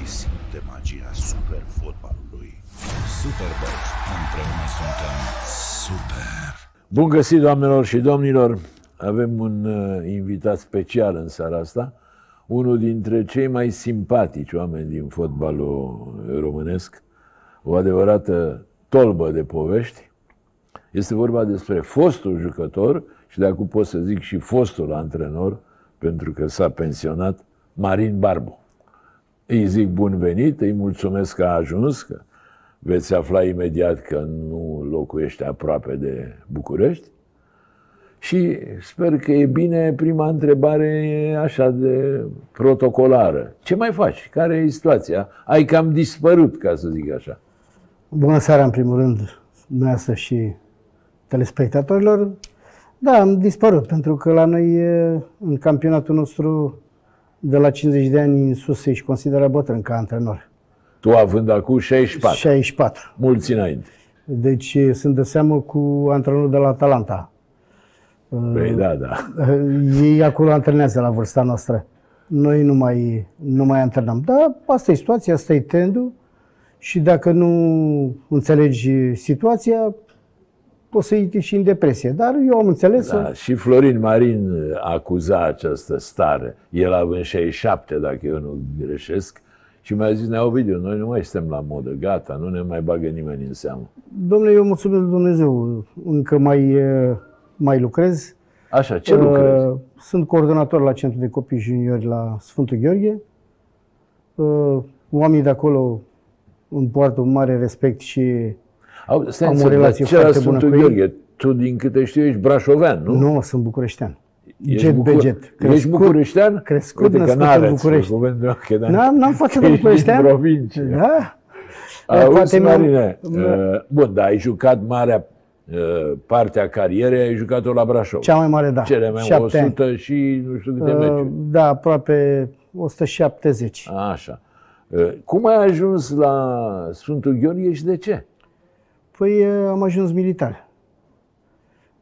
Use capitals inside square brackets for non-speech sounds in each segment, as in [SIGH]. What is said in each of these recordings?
joacă și simte magia super fotbalului. Superbox. Împreună suntem super. Bun găsit, doamnelor și domnilor! Avem un uh, invitat special în seara asta, unul dintre cei mai simpatici oameni din fotbalul românesc, o adevărată tolbă de povești. Este vorba despre fostul jucător și de acum pot să zic și fostul antrenor, pentru că s-a pensionat, Marin Barbu. Îi zic bun venit, îi mulțumesc că a ajuns, că veți afla imediat că nu locuiește aproape de București. Și sper că e bine, prima întrebare e așa de protocolară. Ce mai faci? Care e situația? Ai cam dispărut, ca să zic așa. Bună seara, în primul rând, dumneavoastră și telespectatorilor. Da, am dispărut, pentru că la noi, în campionatul nostru, de la 50 de ani în sus, ești considerat bătrân ca antrenor. Tu având acum 64. 64. Mulți înainte. Deci sunt de seamă cu antrenorul de la Atalanta. Păi da, da. [LAUGHS] Ei acolo antrenează la vârsta noastră. Noi nu mai, nu mai antrenăm. Dar asta e situația, asta e trendul. Și dacă nu înțelegi situația, poți să intri și în depresie. Dar eu am înțeles... Da, și Florin Marin acuza această stare. El având 67, dacă eu nu greșesc, și mi-a zis, Nea Ovidiu, noi nu mai suntem la modă, gata, nu ne mai bagă nimeni în seamă. Domnule, eu mulțumesc Dumnezeu, încă mai, mai lucrez. Așa, ce lucrezi? Sunt coordonator la Centrul de Copii Juniori la Sfântul Gheorghe. Oamenii de acolo îmi poartă un mare respect și Au, stai am o relație ce foarte bună Sfântul cu Gheorghe? ei. Tu, din câte știu, ești brașovean, nu? Nu, sunt bucureștean. Ești Jet bucur... pe jet. Crescut, ești bucureștean? Crescut, Uite născut în București. N-am, n-am față de bucureștean. Ești provincie. Da. Auzi, Marine, uh, bun, dar ai jucat marea uh, partea carierei, ai jucat-o la Brașov. Cea mai mare, da. Cele mai 100 ani. și nu știu câte uh, meciuri. Da, aproape 170. Așa. Uh, cum ai ajuns la Sfântul Gheorghe și de ce? Păi am ajuns militar.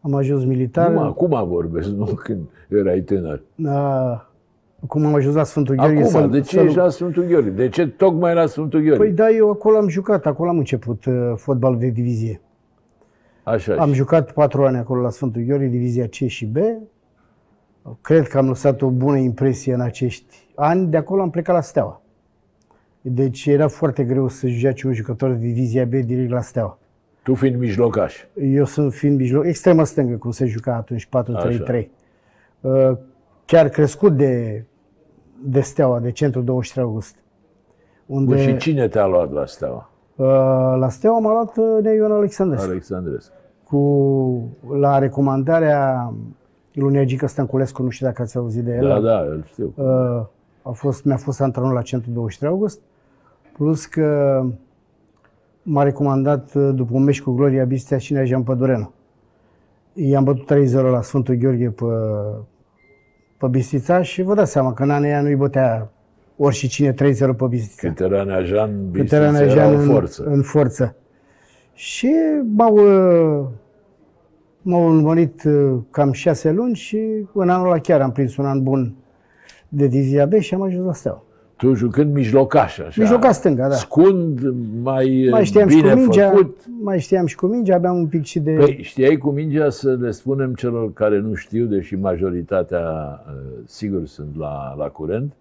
Am ajuns militar. Acum, acum vorbesc, nu când erai tânăr. A, cum am ajuns la Sfântul Gheorghe? Acum, să, de ce să... ești la Sfântul Gheorghe? De ce tocmai la Sfântul Gheorghe? Păi da, eu acolo am jucat, acolo am început uh, fotbalul de divizie. Așa Am și... jucat patru ani acolo la Sfântul Gheorghe, divizia C și B. Cred că am lăsat o bună impresie în acești ani. De acolo am plecat la Steaua. Deci era foarte greu să joace un jucător de divizia B direct la Steaua. Tu fiind mijlocaș. Eu sunt fiind mijloc, extremă stângă, cum se juca atunci, 4-3-3. Chiar crescut de, de Steaua, de centru 23 august. Unde, Bun, și cine te-a luat la Steaua? La Steaua m-a luat Nea Ion Alexandrescu. Alexandrescu. Cu, la recomandarea lui Neagică Stănculescu, nu știu dacă ați auzit de el. Da, da, îl știu. A fost, mi-a fost antrenor la centru 23 august. Plus că m-a recomandat după un meci cu Gloria Bistea și Nea Pădureanu. I-am bătut 3-0 la Sfântul Gheorghe pe, pe Bistița și vă dați seama că în anii aia nu-i bătea ori și cine 3-0 pe Bistița. Cât era Neajan, Bistița era Neajan în forță. În, în forță. Și m-au, m-au urmărit cam șase luni și în anul ăla chiar am prins un an bun de divizia B și am ajuns la Steaua. Tu jucând mijlocaș, așa. Mijlocaș stânga, da. Scund, mai, mai știam bine și cu mingea, făcut. Mai știam și cu mingea, aveam un pic și de... Păi, știai cu mingea să le spunem celor care nu știu, deși majoritatea, sigur, sunt la, la curent.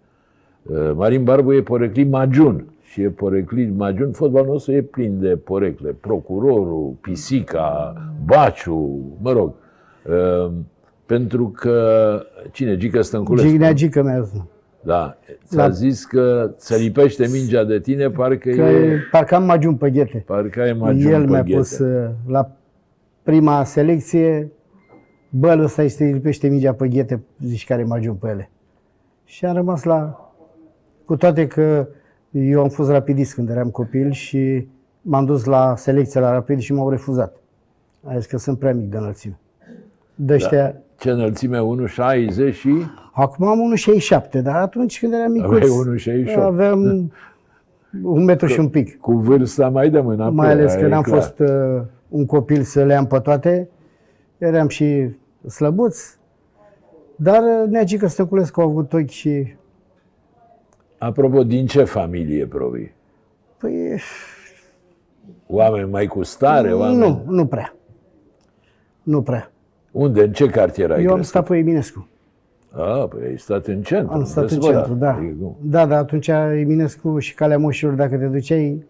Marin Barbu e poreclit Magiun și e poreclit Magiun. Fotbalul nostru e plin de porecle. Procurorul, Pisica, Baciu, mă rog. Pentru că, cine? Gică Stănculescu? Gignea Gică mi-a zis. Da. Ți-a la... zis că ți lipește mingea de tine, parcă că e... Parcă am magiun pe ghete. Parcă ai magiun El pe mi-a ghete. pus la prima selecție, bă, ăsta îi lipește mingea pe ghete, zici care e magiun pe ele. Și am rămas la... Cu toate că eu am fost rapidist când eram copil și m-am dus la selecție la rapid și m-au refuzat. A zis că sunt prea mic de înălțime. De Da. Ce înălțime? 1,60 și... Acum am 1,67, dar atunci când eram micuț, Aveai 1,68. aveam un metru și un pic. Cu vârsta mai dăm înapoi. Mai ales aia că e n-am clar. fost uh, un copil să le am pe toate, eram și slăbuț, dar uh, Neagică Stăculescu a avut ochi și Apropo, din ce familie provii? Păi, Oameni mai cu stare? Oameni... nu, nu prea. Nu prea. Unde? În ce cartier ai Eu am crescut? stat pe Eminescu. A, păi ai stat în centru. Am stat în Desfărat. centru, da. Adică cum? Da, dar atunci Eminescu și Calea Moșilor, dacă te duceai,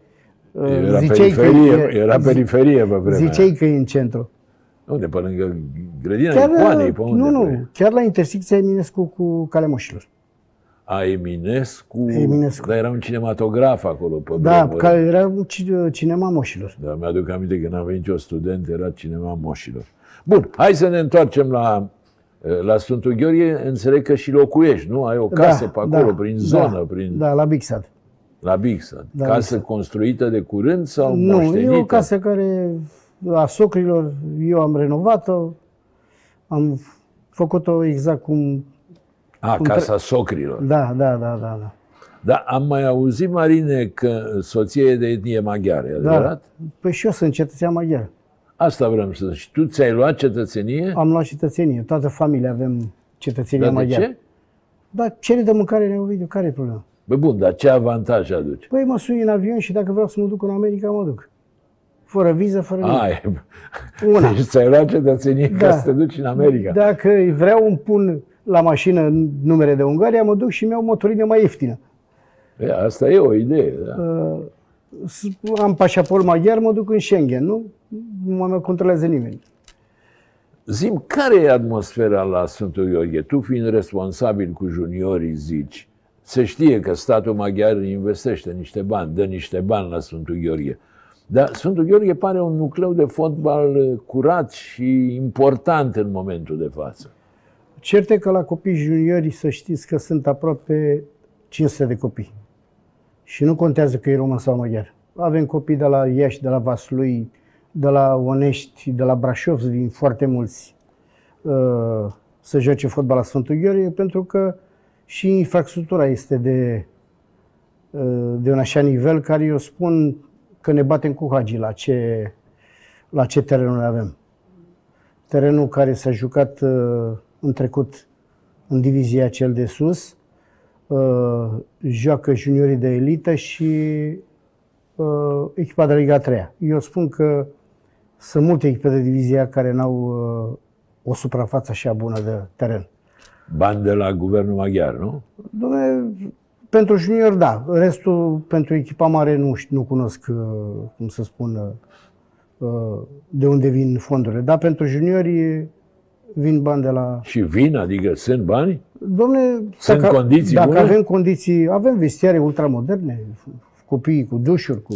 uh, Era ziceai periferie, că, era periferie pe vremea ziceai că e în centru. Unde? Pe lângă grădina Chiar, Icoanei? Pe unde? nu, nu, Pe- chiar la intersecția Eminescu cu Calea Moșilor. A, Eminescu. Eminescu. Dar era un cinematograf acolo pe Da, vremuri. care era un ci- cinema Moșilor. Da, mi-aduc aminte că când am venit eu student, era cinema moșilor. Bun, hai să ne întoarcem la, la Sfântul Gheorghe. Înțeleg că și locuiești, nu? Ai o casă pe acolo, prin zonă, da, prin, Da, la Bixad. la Bixad. Da, casă Bixad. construită de curând sau Nu, moștenită? e o casă care, a socrilor, eu am renovat-o, am făcut-o exact cum... A, cum casa socrilor. Da, da, da, da, da. Dar am mai auzit, Marine, că soția e de etnie maghiară, e adevărat? Păi și eu sunt cetățean maghiar. Asta vreau să Și tu ți-ai luat cetățenie? Am luat cetățenie. Toată familia avem cetățenia Dar de maghiară. ce? Dar cere de mâncare ne video, care e problema? Bă, bun, dar ce avantaj aduce? Păi mă suni în avion și dacă vreau să mă duc în America, mă duc. Fără viză, fără nimic. A, e... Una. Deci ți-ai luat cetățenie ca Da. să te duci în America. Dacă vreau îmi pun la mașină numere de Ungaria, mă duc și mi-au motorină mai ieftină. E, asta e o idee, da. Uh, s- am pașaport maghiar, mă duc în Schengen, nu? Nu mă controlează nimeni. Zim, care e atmosfera la Sfântul Gheorghe? Tu fiind responsabil cu juniorii, zici, se știe că statul maghiar investește niște bani, dă niște bani la Sfântul Gheorghe. Dar Sfântul Gheorghe pare un nucleu de fotbal uh, curat și important în momentul de față. Cert e că la copii juniori să știți că sunt aproape 500 de copii. Și nu contează că e român sau maghiar. Avem copii de la Iași, de la Vaslui, de la Onești, de la Brașov, vin foarte mulți uh, să joace fotbal la Sfântul Gheorghe, pentru că și infrastructura este de, uh, de un așa nivel care eu spun că ne batem cu Hagi la ce, la ce terenuri avem. Terenul care s-a jucat uh, în trecut în divizia cel de sus, uh, joacă juniorii de elită și uh, echipa de Liga 3. Eu spun că sunt multe echipe de divizia care n-au uh, o suprafață așa bună de teren. Bani de la guvernul maghiar, nu? Dom'le, pentru junior, da. Restul, pentru echipa mare, nu, știu, nu cunosc, uh, cum să spun, uh, de unde vin fondurile. Dar pentru juniori vin bani de la... Și vin, adică sunt bani? Domne, Sunt dacă, condiții dacă bune? avem condiții, avem vestiare ultramoderne, copiii cu dușuri, cu...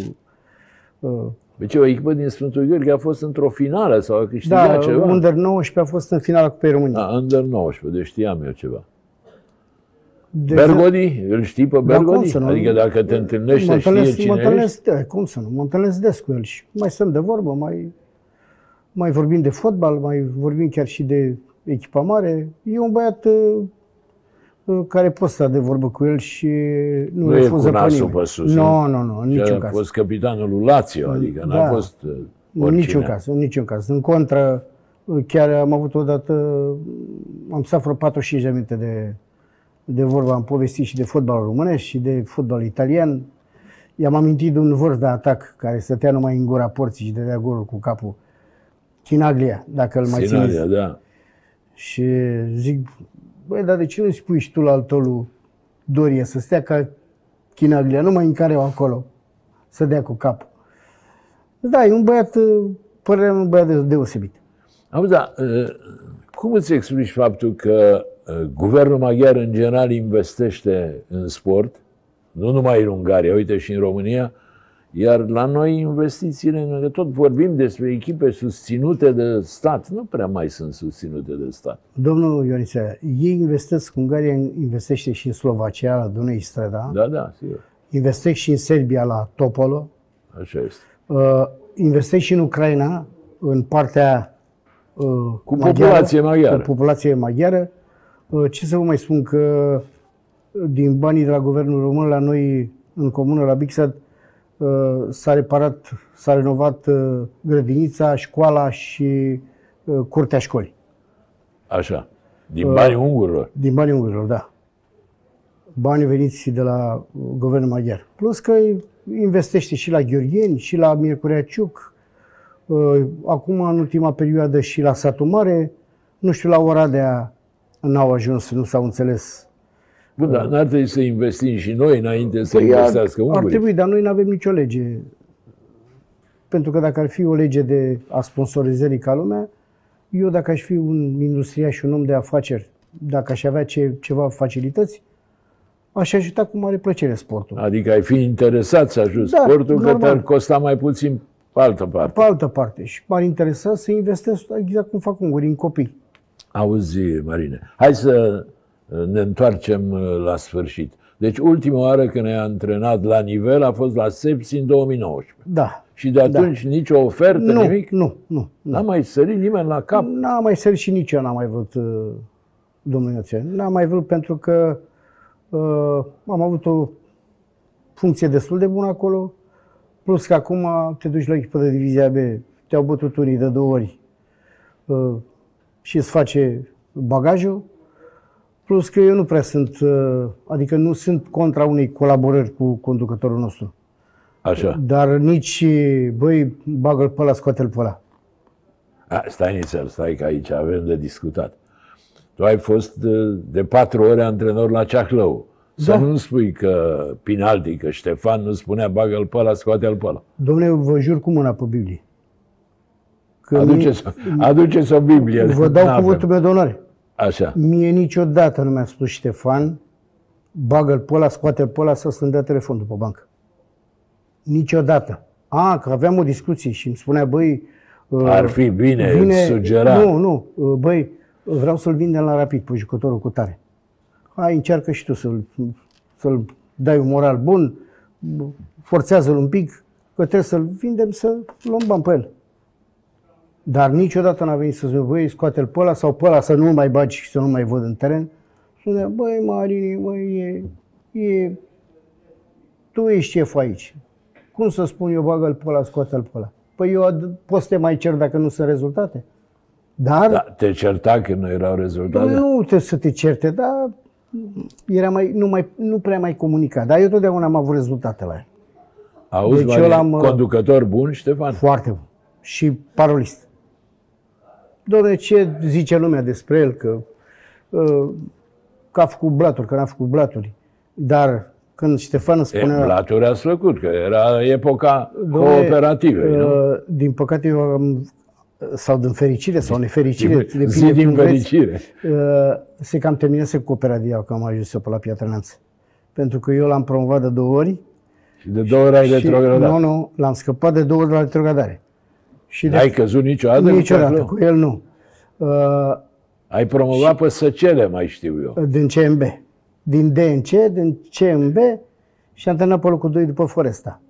Uh, Deci o echipă din Sfântul Gheorghe a fost într-o finală sau a câștigat da, ceva? Under 19 a fost în finala Cupei României. A, Under 19, deci știam eu ceva. De Bergodi? Îl știi pe Da, Bergodi? cum să nu? Adică dacă te întâlnește, mă știe întâlnesc, cine mă ești? întâlnesc, da, cum să nu, mă întâlnesc des cu el și mai stăm de vorbă, mai, mai vorbim de fotbal, mai vorbim chiar și de echipa mare. E un băiat uh, uh, care poți sta de vorbă cu el și nu, Nu e refuză cu pe nasul nimeni. pe sus, Nu, nu, nu, în Și niciun a caz. fost capitanul lui Lazio, adică n-a Da. fost uh, În oricine. niciun caz, în niciun caz. În contră, chiar am avut odată, am stat vreo 45 de minute de, de vorbă, am povestit și de fotbal românesc și de fotbal italian. I-am amintit de un vârf de atac care stătea numai în gura porții și dădea golul cu capul. Chinaglia, dacă îl mai țineți. Sinalia, da. Și zic, băi, dar de ce nu spui și tu la al tău lui Dorie să stea ca Chinaglia, numai în care o acolo, să dea cu capul. Da, e un băiat, părerea mea, un băiat de- deosebit. Auzi, da, uh, cum îți explici faptul că uh, guvernul maghiar în general investește în sport, nu numai în Ungaria, uite și în România, iar la noi investițiile, că tot vorbim despre echipe susținute de stat, nu prea mai sunt susținute de stat. Domnul Ionisea, ei investesc, Ungaria investește și în Slovacia, la Dunăi Strada, Da, da, sigur. investesc și în Serbia, la Topolo, Așa este. uh, investesc și în Ucraina, în partea uh, Cu populație maghiară. Cu populație maghiară. Uh, ce să vă mai spun că uh, din banii de la guvernul român la noi în comună, la Bixad, uh, s-a reparat, s-a renovat uh, grădinița, școala și uh, curtea școlii. Așa. Din banii ungurilor. Din banii ungurilor, da. banii veniți de la guvernul maghiar. Plus că investește și la Gheorgheni, și la Miercurea Ciuc, uh, acum în ultima perioadă și la Satul Mare, nu știu, la Oradea n-au ajuns, nu s-au înțeles. Bun, dar n-ar trebui să investim și noi înainte să Păi investească ar, ar ungurii. trebui, dar noi nu avem nicio lege. Pentru că dacă ar fi o lege de a sponsorizării ca lumea, eu dacă aș fi un industriaș și un om de afaceri, dacă aș avea ce, ceva facilități, aș ajuta cu mare plăcere sportul. Adică ai fi interesat să ajuți Da, sportul, că normal. te-ar costa mai puțin pe altă parte. Pe altă parte, și m-ar interesa să investesc exact cum fac ungurii în copii. Auzi, Marine, hai să uh, ne întoarcem uh, la sfârșit. Deci ultima oară când ai antrenat la nivel a fost la Sepsi în 2019. Da. Și de atunci nicio ofertă, Nu, nimic? nu, nu. nu. N-a mai sărit nimeni la cap? N-a mai sărit și nici eu n-am mai vrut, uh, domnul Ioțel. N-am mai vrut pentru că uh, am avut o funcție destul de bună acolo, plus că acum te duci la echipă de divizia B, te-au bătut unii de două ori uh, și îți face bagajul, plus că eu nu prea sunt, uh, adică nu sunt contra unei colaborări cu conducătorul nostru. Așa. Dar nici, băi, bagă-l pe ăla, scoate-l pe ăla. A, stai nițel, stai că aici avem de discutat. Tu ai fost de, de patru ore antrenor la Ceahlău. Să Da. nu spui că Pinaldi, că Ștefan nu spunea bagă-l pe ăla, scoate-l pe ăla. Domnule, vă jur cu mâna pe Biblie. Că Aduceți, aduceți o Biblie. mie, vă dau N-avem. cuvântul meu de onoare. Așa. Mie niciodată nu mi-a spus Ștefan, bagă-l pe ăla, scoate-l pe ăla să-ți dea telefonul pe bancă. Niciodată. A, că aveam o discuție și îmi spunea, băi... uh, Ar fi bine, îți sugera. Nu, nu, uh, băi, vreau să-l vindem la rapid pe jucătorul cu tare. Hai, încearcă și tu să-l, să-l dai un moral bun, forțează-l un pic, că trebuie să-l vindem, să luăm bani pe el. Dar niciodată n-a venit să zic, băi, scoate-l pe ăla sau pe ăla să nu mai bagi și să nu mai văd în teren. Spunea, băi, Marini, băi, e, e, tu ești șef aici. Cum să spun eu, bagă-l pe ăla, scoate-l pe ăla? Păi eu ad- pot să te mai cer dacă nu sunt rezultate. Dar Da, te certa când nu erau rezultate? nu trebuie să te certe, dar era mai, nu, mai, nu prea mai comunicat. Dar eu totdeauna am avut rezultate la el. Auzi, Deci Marie, eu l-am, uh, conducător bun, Ștefan? Foarte bun. Și parolist. Doamne, ce zice lumea despre el? Că, uh, că a făcut blaturi, că n-a făcut blaturi. Dar când Ștefan îmi E, spunea... Blaturi ați făcut, că era epoca Dom'le, cooperativei, nu? uh, Din păcate, eu am, sau din fericire sau nefericire, Zi depinde din cum vezi, fericire. uh, se cam terminase cu cooperativa, că am ajuns eu pe la Piatra Neamț. Pentru că eu l-am promovat de două ori. Și de două ori ai și- retrogradat. Nu, nu, l-am scăpat de două ori de la retrogradare. Și de N-ai căzut niciodată? cu niciodată, Ceahlău? cu el nu. Uh, Ai promovat pe Săcele, mai știu eu. din CMB. Din DNC, din CMB și am terminat pe locul 2 după Foresta.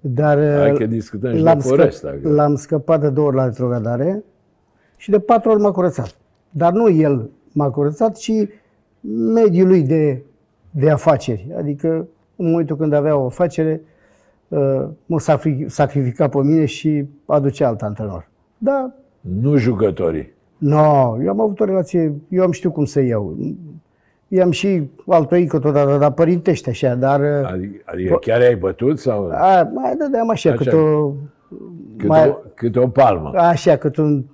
Dar Hai uh, că discutăm și de l-am, Foresta. că- l-am scăpat de două ori la retrogradare și de patru ori m-a curățat. Dar nu el m-a curățat, ci mediul lui de, de afaceri. Adică în momentul când avea o afacere, uh, mă sacri- sacrifica pe mine și aducea alt antrenor. Da, Nu jucătorii. nu, no, eu am avut o relație, eu am știut cum să iau. I-am și altoică totodată, dar părintește așa, dar uh, Adică, adică chiar ai bătut sau a, mai dădeam așa, Așa. cât o, cât, mai, o, cât o palmă? așa, cât un,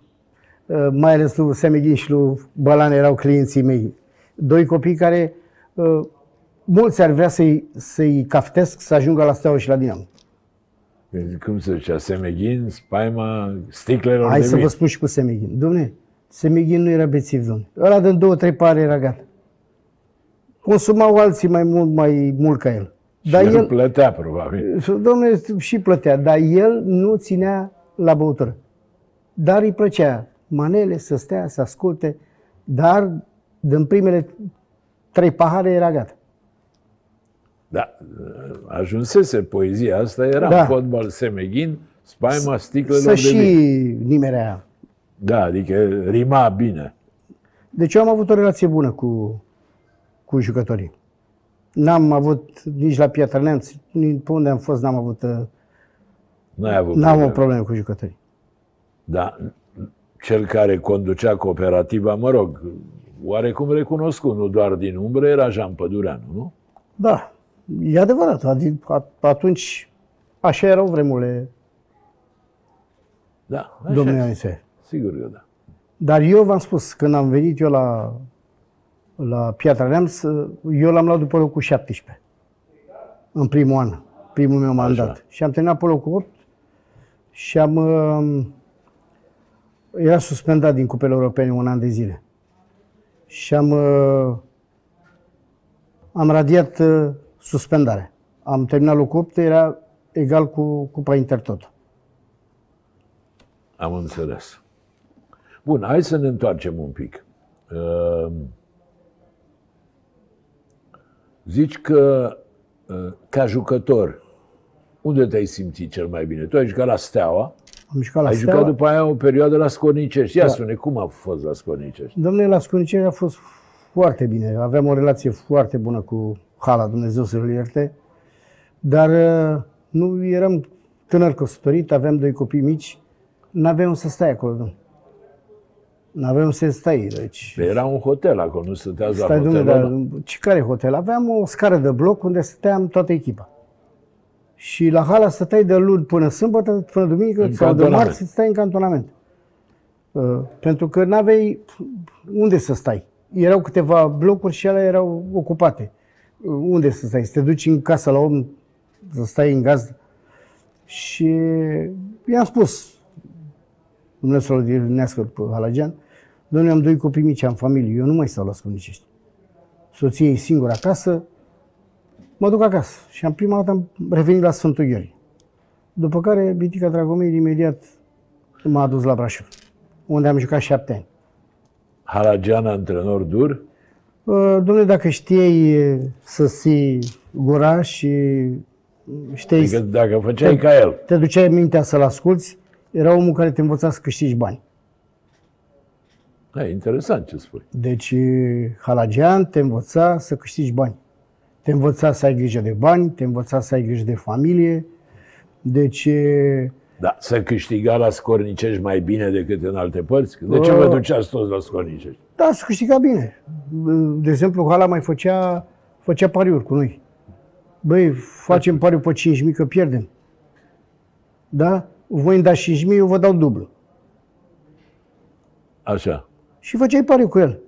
uh, mai ales lui Semeghin și lui Balan erau clienții mei. Doi copii care uh, mulți ar vrea să-i, să-i caftesc să ajungă la Steaua și la Dinamo. Cum se zicea? Semeghin, spaima sticlelor Hai de să vin. vă spun și cu Semeghin. Dom'le, Semeghin nu era bețiv, dom'le. Ăla de două, trei pare era gata. Consumau alții mai mult, mai mult ca el. Dar și el el, plătea, probabil. domnule, și plătea, dar el nu ținea la băutură. Dar îi plăcea manele, să stea, să asculte, dar din primele trei pahare era gata. Da, ajunsese poezia asta, era Da. în fotbal Semeghin, spaima sticlelor Să de și vin. nimerea. Da, adică rima bine. Deci eu am avut o relație bună cu, cu jucătorii. N-am avut nici la Piatra Neamț, nici pe unde am fost, n-am avut, uh, N-ai avut n-am o probleme. problemă cu jucătorii. Da, cel care conducea cooperativa, mă rog, oarecum recunoscut, nu doar din umbră, era Jean Pădureanu, nu? Da, e adevărat. Adică at- atunci așa erau vremurile, Da, așa. domnule Anițe. Sigur că da. Dar eu v-am spus, când am venit eu la, la Piatra Neamț, eu l-am luat după locul 17. În primul an, primul meu mandat. Așa. Și am terminat pe locul 8 și am... uh, Era suspendat din cupele europene un an de zile. Și am... uh, Am radiat uh, suspendare. Am terminat locul 8, era egal cu Cupa Intertoto. Am înțeles. Bun, hai să ne întoarcem un pic. Uh, Zici că, uh, ca jucător, unde te-ai simțit cel mai bine? Tu ai jucat la Steaua, Am jucat la ai Steaua. jucat după aia o perioadă la Scornicești. Ia Da. spune, cum a fost la Scornicești? Domnule, la Scuniceri a fost foarte bine. Aveam o relație foarte bună cu Hala, Dumnezeu să-l ierte. Dar uh, nu eram tânăr căsătorit, aveam doi copii mici. N-aveam să stai acolo, domnule. N-aveam să stai, deci... Era un hotel acolo, nu stăteați la Stai, hotel. domnule, dar ăla? ce care hotel? Aveam o scară de bloc unde stăteam toată echipa. Și la Hala stăteai de luni până sâmbătă, până duminică În sau de cantonament. marți stai în cantonament. Uh, pentru că n-aveai unde să stai. Erau câteva blocuri și ele erau ocupate. Uh, unde să stai? Să te duci în casă la om, să stai în gazdă. Și i-am spus, Dumnezeu să-l odinească pe Halagian, Domnule, am doi copii mici, am familie, eu nu mai stau la Scunicești. Soția e singură acasă, mă duc acasă. Și am prima dată am revenit la Sfântul Gheorghe. După care, Bitica Dragomir imediat m-a adus la Brașov, unde am jucat șapte ani. Halagian, antrenor dur, Uh, Domnule, dacă știai e, să ții gura și știai, adică dacă făceai ca el. te duceai mintea să-l asculți, era omul care te învăța să câștigi bani. E interesant ce spui. Deci, e, Halagian te învăța să câștigi bani. Te învăța să ai grijă de bani, te învăța să ai grijă de familie. Deci, e, Da, să câștiga la Scornicești mai bine decât în alte părți? De ce Uh. vă duceați toți la Scornicești? Da, să câștiga bine. De exemplu, Hala mai făcea, făcea pariuri cu noi. Băi, facem pariu pe 5.000 că pierdem. Da? Voi îmi dați 5.000, eu vă dau dublu. Așa. Și făceai pariu cu el.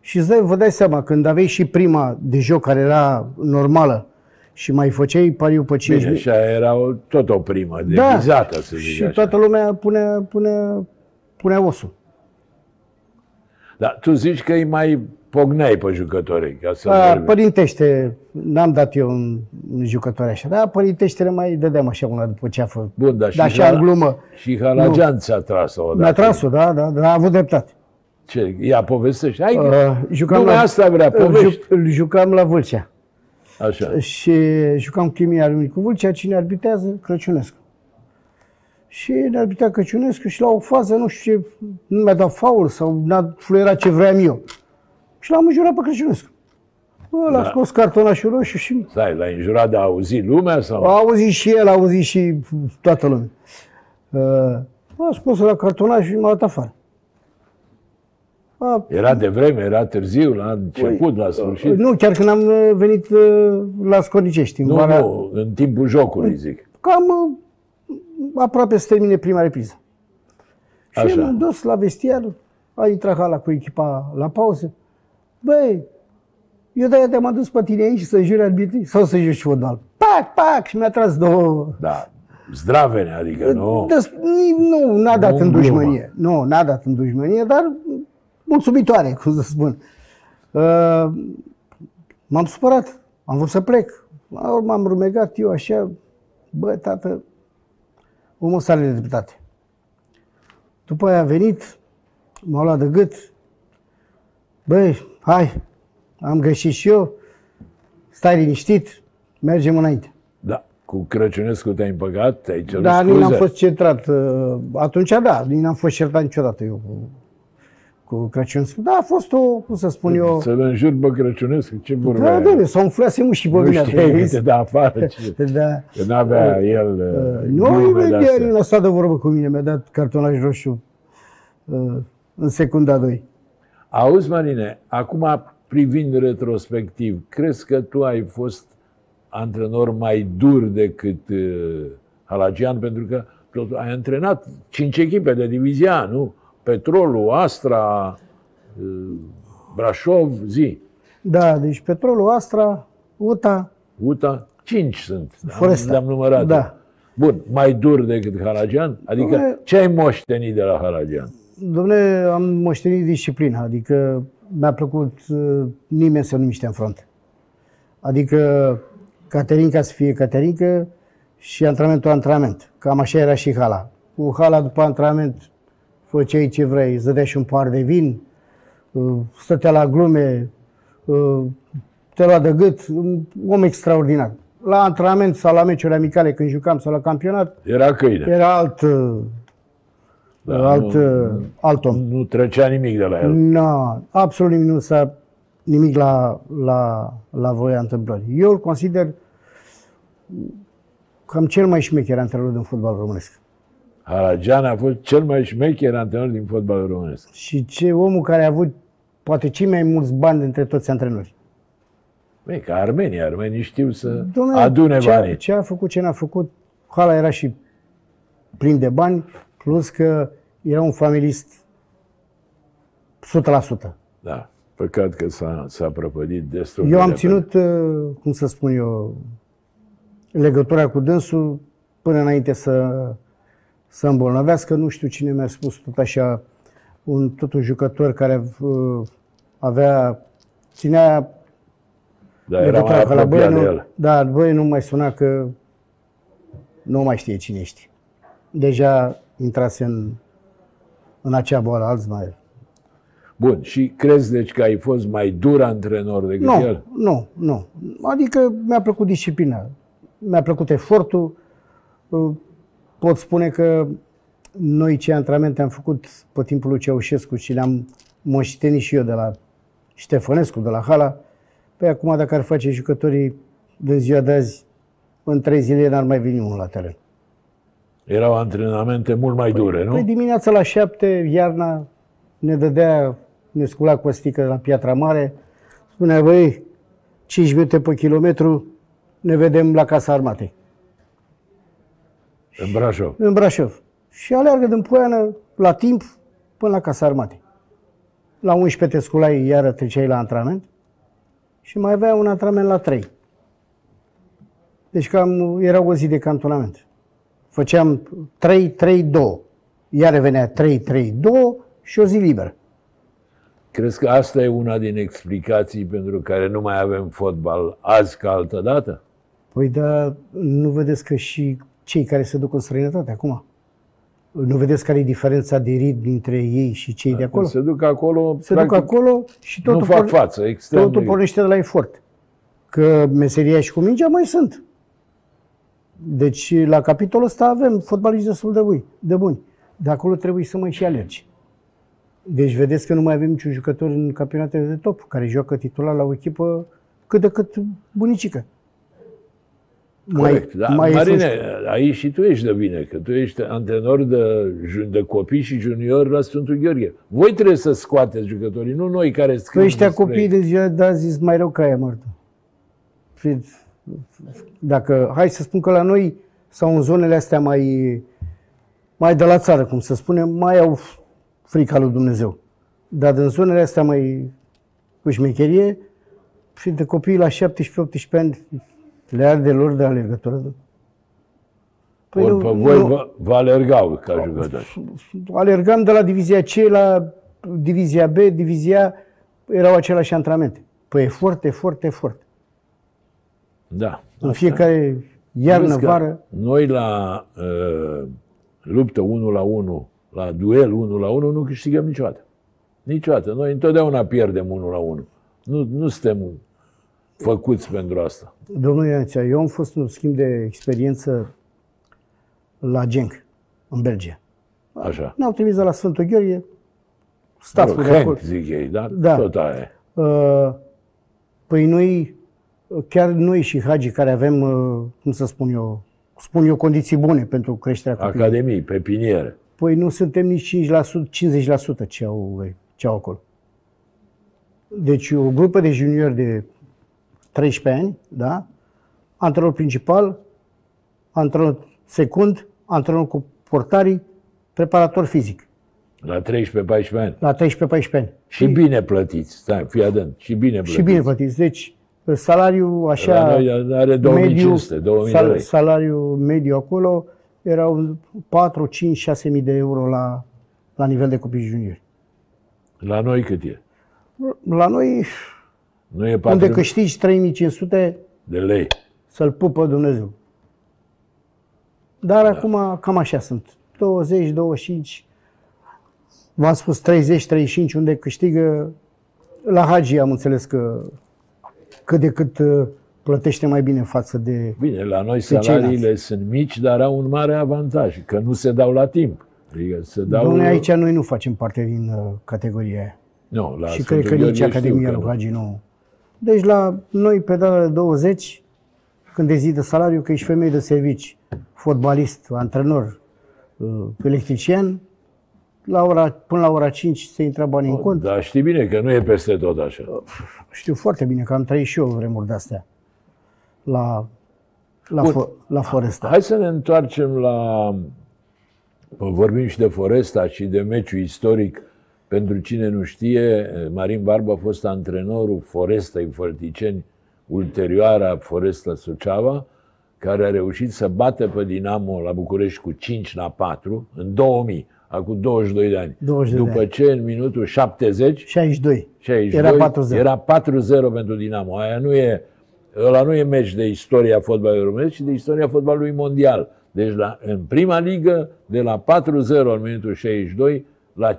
Și îți dai, vă dai seama, când aveai și prima de joc care era normală și mai făceai pariu pe 5.000, Bine, așa era o, tot o primă, de Da. vizată, să zic și așa. toată lumea punea, punea, punea osul. Dar tu zici că îi mai pogneai pe jucătorii, ca să A, vorbi. părintește, n-am dat eu un, un jucător așa, dar părintește le mai dădeam așa una după ce a făcut. Bun, dar și, Dar așa în glumă. și Halagian ți-a tras-o odată. Mi-a tras-o, da, da, dar a avut dreptate. Ce? Ia, povestește. Hai, Uh, uh, jucam Lumea la, asta vrea, îl, povești. juc, îl jucam la Vâlcea. Așa. Și jucam chimia lui cu Vâlcea, cine arbitrează? Crăciunescu. Și ne arbitrea Crăciunescu și la o fază, nu știu ce, nu mi-a dat faul sau n-a fluierat ce vreau eu. Și l-am înjurat pe Crăciunescu. Bă, l-a Da. scos cartonașul roșu și Stai, l-ai înjurat de a auzi lumea sau? a auzit și el, a auzit și toată lumea. Uh, a scos la cartonaj și m-a dat afară. A, Era de vreme, era târziu, la început, la sfârșit. nu, chiar când am uh, venit uh, la Scornicești, în Nu, vara, nu, în timpul jocului, zic. cam uh, aproape să termine prima repriză. Și Așa. m-am dus la vestiar, a intrat hala cu echipa la pauză. Băi, eu de-aia te-am adus pe tine aici să juri arbitrii sau să joci fotbal. Pac, pac, și mi-a tras două. Da, zdravene, adică nu. Des, ni- nu, n-a dat Nu în în glumă. dușmănie. Nu, n-a dat în dușmănie, dar mulțumitoare, cum să spun. Uh, m-am supărat, am vrut să plec. La urmă am rumegat eu așa, bă, tată, omul ăsta are dreptate. După aia a venit, m-a luat de gât, băi, hai, am greșit și eu, stai liniștit, mergem înainte. Da, cu Crăciunescu te-ai împăcat, te-ai cerut Dar nici scuze. n-am fost centrat. uh, Atunci, da, nici n-am fost certat niciodată eu cu, cu Crăciun. Da, a fost o, cum să spun eu... Să-l înjuri pe Crăciunescu, ce vorbe Da, ai? da, s-au umflat și pe Nu mine. știai că te da afară, ce- [LAUGHS] Da. că n-avea el uh, Nu, glume imediat de-astea. nu a stat de vorbă cu mine, mi-a dat cartonaj roșu uh, în secunda 2. Auzi, Marine, acum privind retrospectiv, crezi că tu ai fost antrenor mai dur decât uh, Halagian? Pentru că tot ai antrenat cinci echipe de divizia, nu? Petrolul, Astra, uh, Brașov, zi. Da, deci Petrolul, Astra, UTA, UTA, cinci sunt. Foresta. Le-am numărat. Da. Bun, mai dur decât Halagian? Adică Dom'le- ce ai moștenit de la Halagian? Domnule, am moștenit disciplina, adică mi-a plăcut uh, nimeni să nu miște în front. Adică Caterinca să fie Caterinca și antrenamentul antrenament. Cam așa era și hala. Cu hala după antrenament făceai ce vrei, îți dădea și un par de vin, uh, stătea la glume, uh, te lua de gât, un om extraordinar. La antrenament sau la meciuri amicale când jucam sau la campionat, Era câine. era alt, uh, Da, alt, nu, uh, alt om. nu trecea nimic de la el. Nu, absolut nimic nu s-a nimic la, la, la voia întâmplării. Eu îl consider cam cel mai șmecher antrenor din fotbal românesc. Haragian a fost cel mai șmecher antrenor din fotbalul românesc. Și ce omul care a avut poate cei mai mulți bani dintre toți antrenorii. Băi, ca armenii, armenii știu să Dom'le, adune ce, banii. ce a făcut, ce n-a făcut, hala era și plin de bani, plus că era un familist 100%. Da. Păcat că s-a, s-a prăpădit destul Eu de am repede. ținut, uh, cum să spun eu, legătura cu dânsul până înainte să, să îmbolnăvească. Nu știu cine mi-a spus tot așa, un, tot un jucător care uh, avea, ținea Da, era mai legătura cu apropiat de nu, el. da, băi, nu mai suna că nu mai știe cine ești. Deja intrase în, în acea boală Alzheimer. Bun, și crezi deci că ai fost mai dur antrenor decât Nu, el? nu, nu. Adică mi-a plăcut disciplina, mi-a plăcut efortul. Uh, Pot spune că noi ce antrenamente am făcut pe timpul lui Ceaușescu și le-am moștenit și eu de la Ștefănescu, de la Hala, pe acum dacă ar face jucătorii de ziua de azi, în trei zile n-ar mai veni unul la teren. Erau antrenamente mult mai dure, nu? Păi dimineața la șapte, iarna, ne dădea, ne scula cu o stică de la Piatra Mare, spunea, băi, 5 minute pe kilometru, ne vedem la Casa Armatei, În Brașov. în Brașov. Și aleargă din Poiană la timp până la Casa Armatei. La 11 te sculai, iară treceai la antrenament și mai avea un antrenament la 3. Deci cam era o zi de cantonament. Făceam 3-3-2. Iar revenea 3-3-2 și o zi liberă. Crezi că asta e una din explicații pentru care nu mai avem fotbal azi ca altă dată? Păi da, nu vedeți că și cei care se duc în străinătate acum? Nu vedeți care e diferența de ritm dintre ei și cei de acolo? Se duc acolo, Se duc acolo și nu totul, fac porne- față, extrem totul de... pornește de la efort. Că meseria și cu mingea mai sunt. Deci la capitolul ăsta avem fotbaliști destul de buni. De buni. De acolo trebuie să mai și alergi. Deci vedeți că nu mai avem niciun jucător în campionatele de top care joacă titular la o echipă cât de cât bunicică. Corect, da. mai Marine, frustră. aici și tu ești de bine, că tu ești antrenor de, ju- de copii și juniori la Sfântul Gheorghe. Voi trebuie să scoateți jucătorii, nu noi care Că scriem ăștia despre copiii ei. de ziua de azi sunt mai rău ca aia moartă. Și Dacă, hai să spun că la noi sau în zonele astea mai, mai de la țară, cum să spunem, mai au frica lui Dumnezeu. Dar în zonele astea mai cu șmecherie, și de copii la 17-18 ani le arde lor de alergătură. Păi Ori pe voi vă, vă alergau ca jucători. alergam de la divizia C la divizia B, divizia A, erau aceleași antrenamente. Păi efort, efort, efort. Da. În fiecare iarnă, Vezi că vară. Noi la uh, luptă 1 la 1, la duel 1 la 1, nu câștigăm niciodată. Niciodată. Noi întotdeauna pierdem 1 la 1. Nu, nu suntem făcuți pentru asta. Domnul Iancea, eu am fost un schimb de experiență la Genk, în Belgia. Așa. Ne-au trimis de la Sfântul Gheorghe, Mă staful rog, de acolo. Hank, zic ei, da? Da. Tot aia e. Uh, Păi noi, chiar noi și Hagi, care avem, uh, cum să spun eu, spun eu, condiții bune pentru creșterea copiilor. Academii, pepiniere. Păi nu suntem nici 5%, 50% ce au, ce au acolo. Deci o grupă de juniori de 13 ani, da? Antrenor principal, antrenor secund, antrenor cu portarii, preparator fizic. La 13-14 ani. La 13-14 ani. Și bine plătiți. Stai, fii atent. Și bine plătiți. Și bine plătiți. Deci salariul așa... La noi are 2500, 2000 de lei. Salariul mediu acolo erau 4, 5, 6 mii de euro la, la nivel de copii juniori. La noi cât e? La noi, Nu e 4 unde câștigi 3500, de lei. să-l pupă Dumnezeu. Dar da. acum cam așa sunt. 20, 25, v-am spus 30, 35, unde câștigă la Hagi am înțeles că cât de cât uh, plătește mai bine față de... Bine, la noi ceilalți. salariile sunt mici, dar au un mare avantaj, că nu se dau la timp. Adică se dau... Dom'le, aici noi nu facem parte din uh, categoria aia. Nu, la și Sfântul cred că nici Gheorghe știu Academia că lui nu. Hagi nu. Deci la noi pe data de 20, când dezidă salariul, că ești femeie de servici, fotbalist, antrenor, uh, electrician, la ora, până la ora 5 se intră banii în cont. Dar știi bine că nu e peste tot așa. Știu foarte bine că am trăit și eu vremuri de-astea la, la, Bun. fo- la Foresta. Hai să ne întoarcem la... Vorbim și de Foresta și de meciul istoric. Pentru cine nu știe, Marin Barba a fost antrenorul Forestei Fălticeni, ulterioara Foresta Suceava, care a reușit să bată pe Dinamo la București cu 5 la 4 în 2000, acum 22 de ani. 22 de După ani. ce în minutul 70 62. 62, Era 4-0. Era 4-0 pentru Dinamo. Aia nu e, ăla nu e meci de istoria fotbalului românesc, ci de istoria fotbalului mondial. Deci la, în prima ligă, de la 4-0 în minutul 62 la 5-4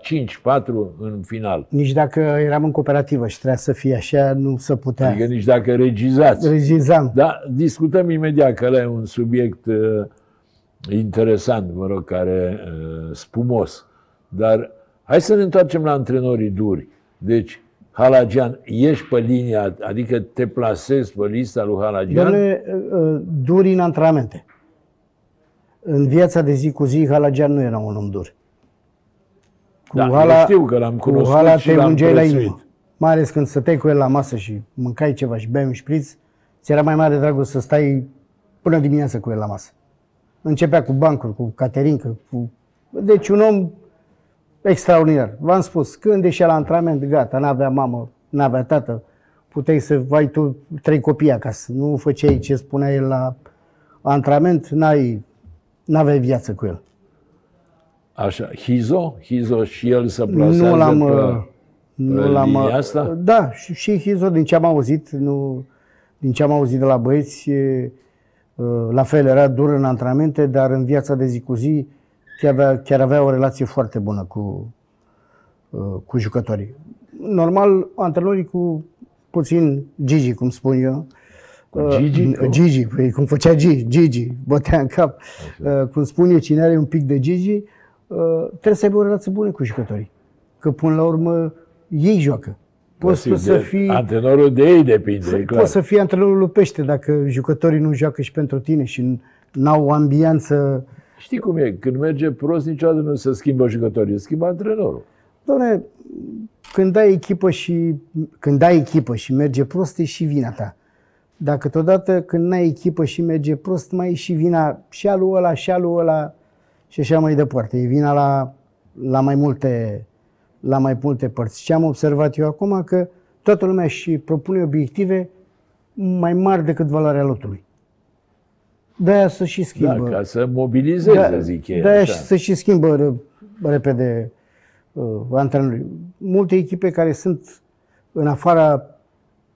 în final. Nici dacă eram în cooperativă și trebuia să fie așa, nu se putea. Adică nici dacă regizați. Regizam. Da, discutăm imediat că ăla e un subiect uh, interesant, mă rog, care uh, spumos. Dar hai să ne întoarcem la antrenorii duri. Deci, Halagian, ești pe linia, adică te plasezi pe lista lui Halagian? Domnule, uh, duri în antrenamente. În viața de zi cu zi, Halagian nu era un om dur. Cu Da, eu știu că l-am cu cunoscut Hala și te l-am ungeai la prețuit. inimă. Mai ales când stăteai cu el la masă și mâncai ceva și beai un șpriț, ți era mai mare dragul să stai până dimineața cu el la masă. Începea cu bancuri, cu caterincă, cu... Deci un om extraordinar. V-am spus, când ieșea la antrenament, gata, n-avea mamă, n-avea tată, puteai să ai tu trei copii acasă. Nu făceai ce spunea el la antrenament, n-ai, n-aveai viață cu el. Așa, Hizo? Hizo și el se plasează Nu l-am, pe, uh, nu pe l-am, linia uh, asta? Da, și, și Hizo, din ce am auzit, nu, din ce am auzit de la băieți, e, uh, la fel era dur în antrenamente, dar în viața de zi cu zi chiar avea, chiar avea o relație foarte bună cu, uh, cu jucătorii. Normal, antrenorii cu puțin Gigi, cum spun eu. Cu Gigi? Uh, Gigi, păi, cum făcea Gigi, Gigi, bătea în cap. Uh, cum spun eu, cine are un pic de Gigi, uh, trebuie să aibă o relație bună cu jucătorii. Că până la urmă ei joacă. Poți tu de, să fii, Antrenorul de ei depinde, e clar. poți să fii antrenorul lui Pește dacă jucătorii nu joacă și pentru tine și n-au o ambianță. Știi cum e? Când merge prost, niciodată nu se schimbă jucătorii, se schimbă antrenorul. Doamne, când ai echipă și când ai echipă și merge prost, e și vina ta. Dacă totodată când n-ai echipă și merge prost, mai e și vina și a lui ăla, și a lui ăla și așa mai departe. E vina la, la mai multe la mai multe părți. Ce am observat eu acum că toată lumea și propune obiective mai mari decât valoarea lotului. De-aia să și Da, schimbă. ca să mobilizeze, zic ei. de-aia așa. și să și schimbă ră- repede uh, antrenorii. Multe echipe care sunt în afara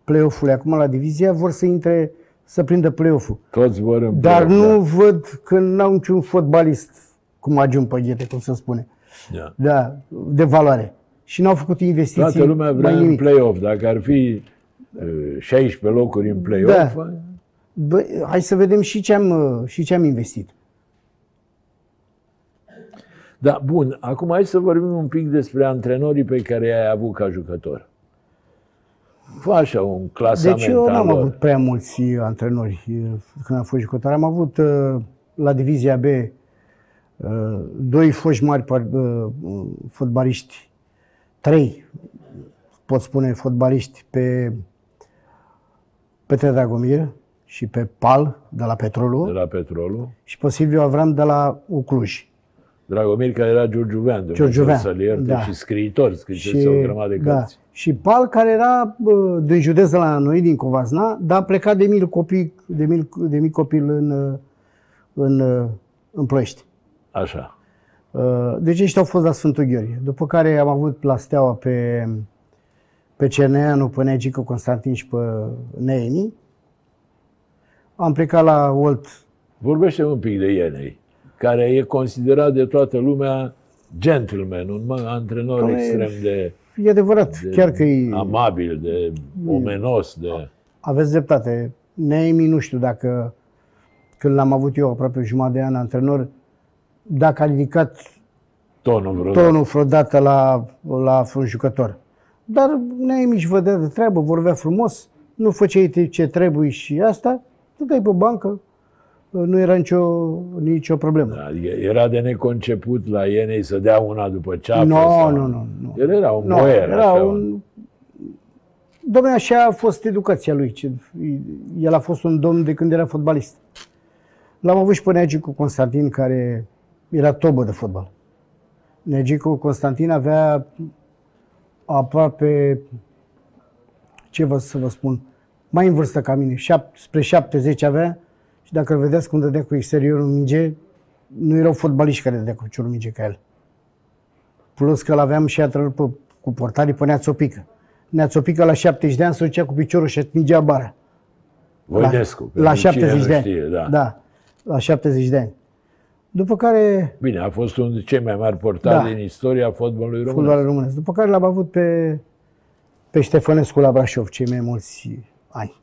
play-off-ului, acum la divizia, vor să intre, să prindă play-off-ul. Toți vor în Dar play-off, nu văd că n-au niciun fotbalist, cum ajung pe ghete, cum se spune, Da. da, de valoare. Și n-au făcut investiții Toată lumea vrea mai în nimic. play-off. Dacă ar fi uh, 16 locuri în play-off, Da. Bă, hai să vedem și ce am, uh, și ce am investit. Da, bun. Acum hai să vorbim un pic despre antrenorii pe care i-ai avut ca jucător. Fă așa un clasament Deci eu al n-am lor. avut prea mulți antrenori uh, când am fost jucător. Am avut uh, la Divizia B uh, doi foști mari par- uh, fotbaliști, trei pot spune fotbaliști pe Petre Dragomir și pe Pal de la Petrolul de la Petrolul. și pe Silviu Avram de la Ucluj. Dragomir, care era giurgiuvean, de Giurgiuvean, să-l ierte, da. și scriitor, scrisese o grămadă de da. cărți. și Pal, care era bă, din județ de la noi, din Covasna, dar a plecat de mic copii, de mic, de mic copil în, în, în Ploiești. Așa. Uh, Deci ăștia au fost la Sfântul Gheorghe. După care am avut la Steaua pe, pe Cerneanu, pe Negică Constantin și pe Neemi. Am plecat la Olt. Vorbește un pic de Ienei, care e considerat de toată lumea gentleman, un mă- antrenor Doamne, extrem de, E adevărat, de chiar că e, amabil, de omenos, de... aveți dreptate. Neemi, nu știu dacă, când l-am avut eu aproape o jumătate de an antrenor, dacă a ridicat tonul vreodată. tonul vreodată la, la un jucător. Dar Neemi își vădea de treabă, vorbea frumos, nu făceai ce trebuie și asta, stăteai pe bancă, nu era nicio, nicio problemă. Adică era de neconceput la Ienei să dea una după ceafă. Nu, sau... nu, nu, nu. El era un Nu, boier, era așa, un... Domnule, așa a fost educația lui. ce- El a fost un domn de când era fotbalist. L-am avut și pe Neagicu Constantin, care era tobă de fotbal. Neagicu Constantin avea aproape, ce vă să vă spun, mai în vârstă ca mine, șap, spre 70 avea și dacă îl vedeați cum dădea cu exteriorul în minge, nu erau fotbaliști care dădea cu ciorul minge ca el. Plus că l-aveam și antrenor pe, cu portarii pe Neațopică. Neațopică la 70 de ani se ducea cu piciorul și atingea bara. Voinescu. La, la pentru cine 70 nu de ani. Știe, da. da. La 70 de ani. După care Bine, a fost unul dintre cei mai mari portari Da. din istoria fotbalului român. fotbalul românesc. După care l-am avut pe, pe Ștefănescu la Brașov, cei mai mulți ani.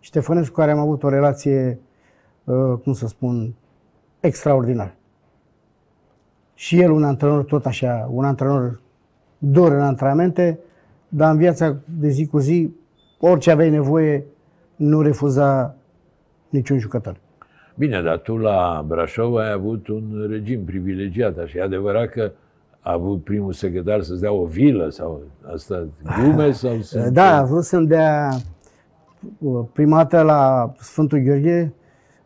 Ștefănescu care am avut o relație, uh, cum să spun, extraordinară. Și el un antrenor tot așa, un antrenor dur în antrenamente, dar în viața de zi cu zi, orice aveai nevoie, nu refuza niciun jucător. Bine, dar tu la Brașov ai avut un regim privilegiat, așa. E adevărat că a avut primul secretar să-ți dea o vilă sau asta glume [LAUGHS] sau sunt... Da, a vrut să-mi dea uh, prima dată la Sfântul Gheorghe,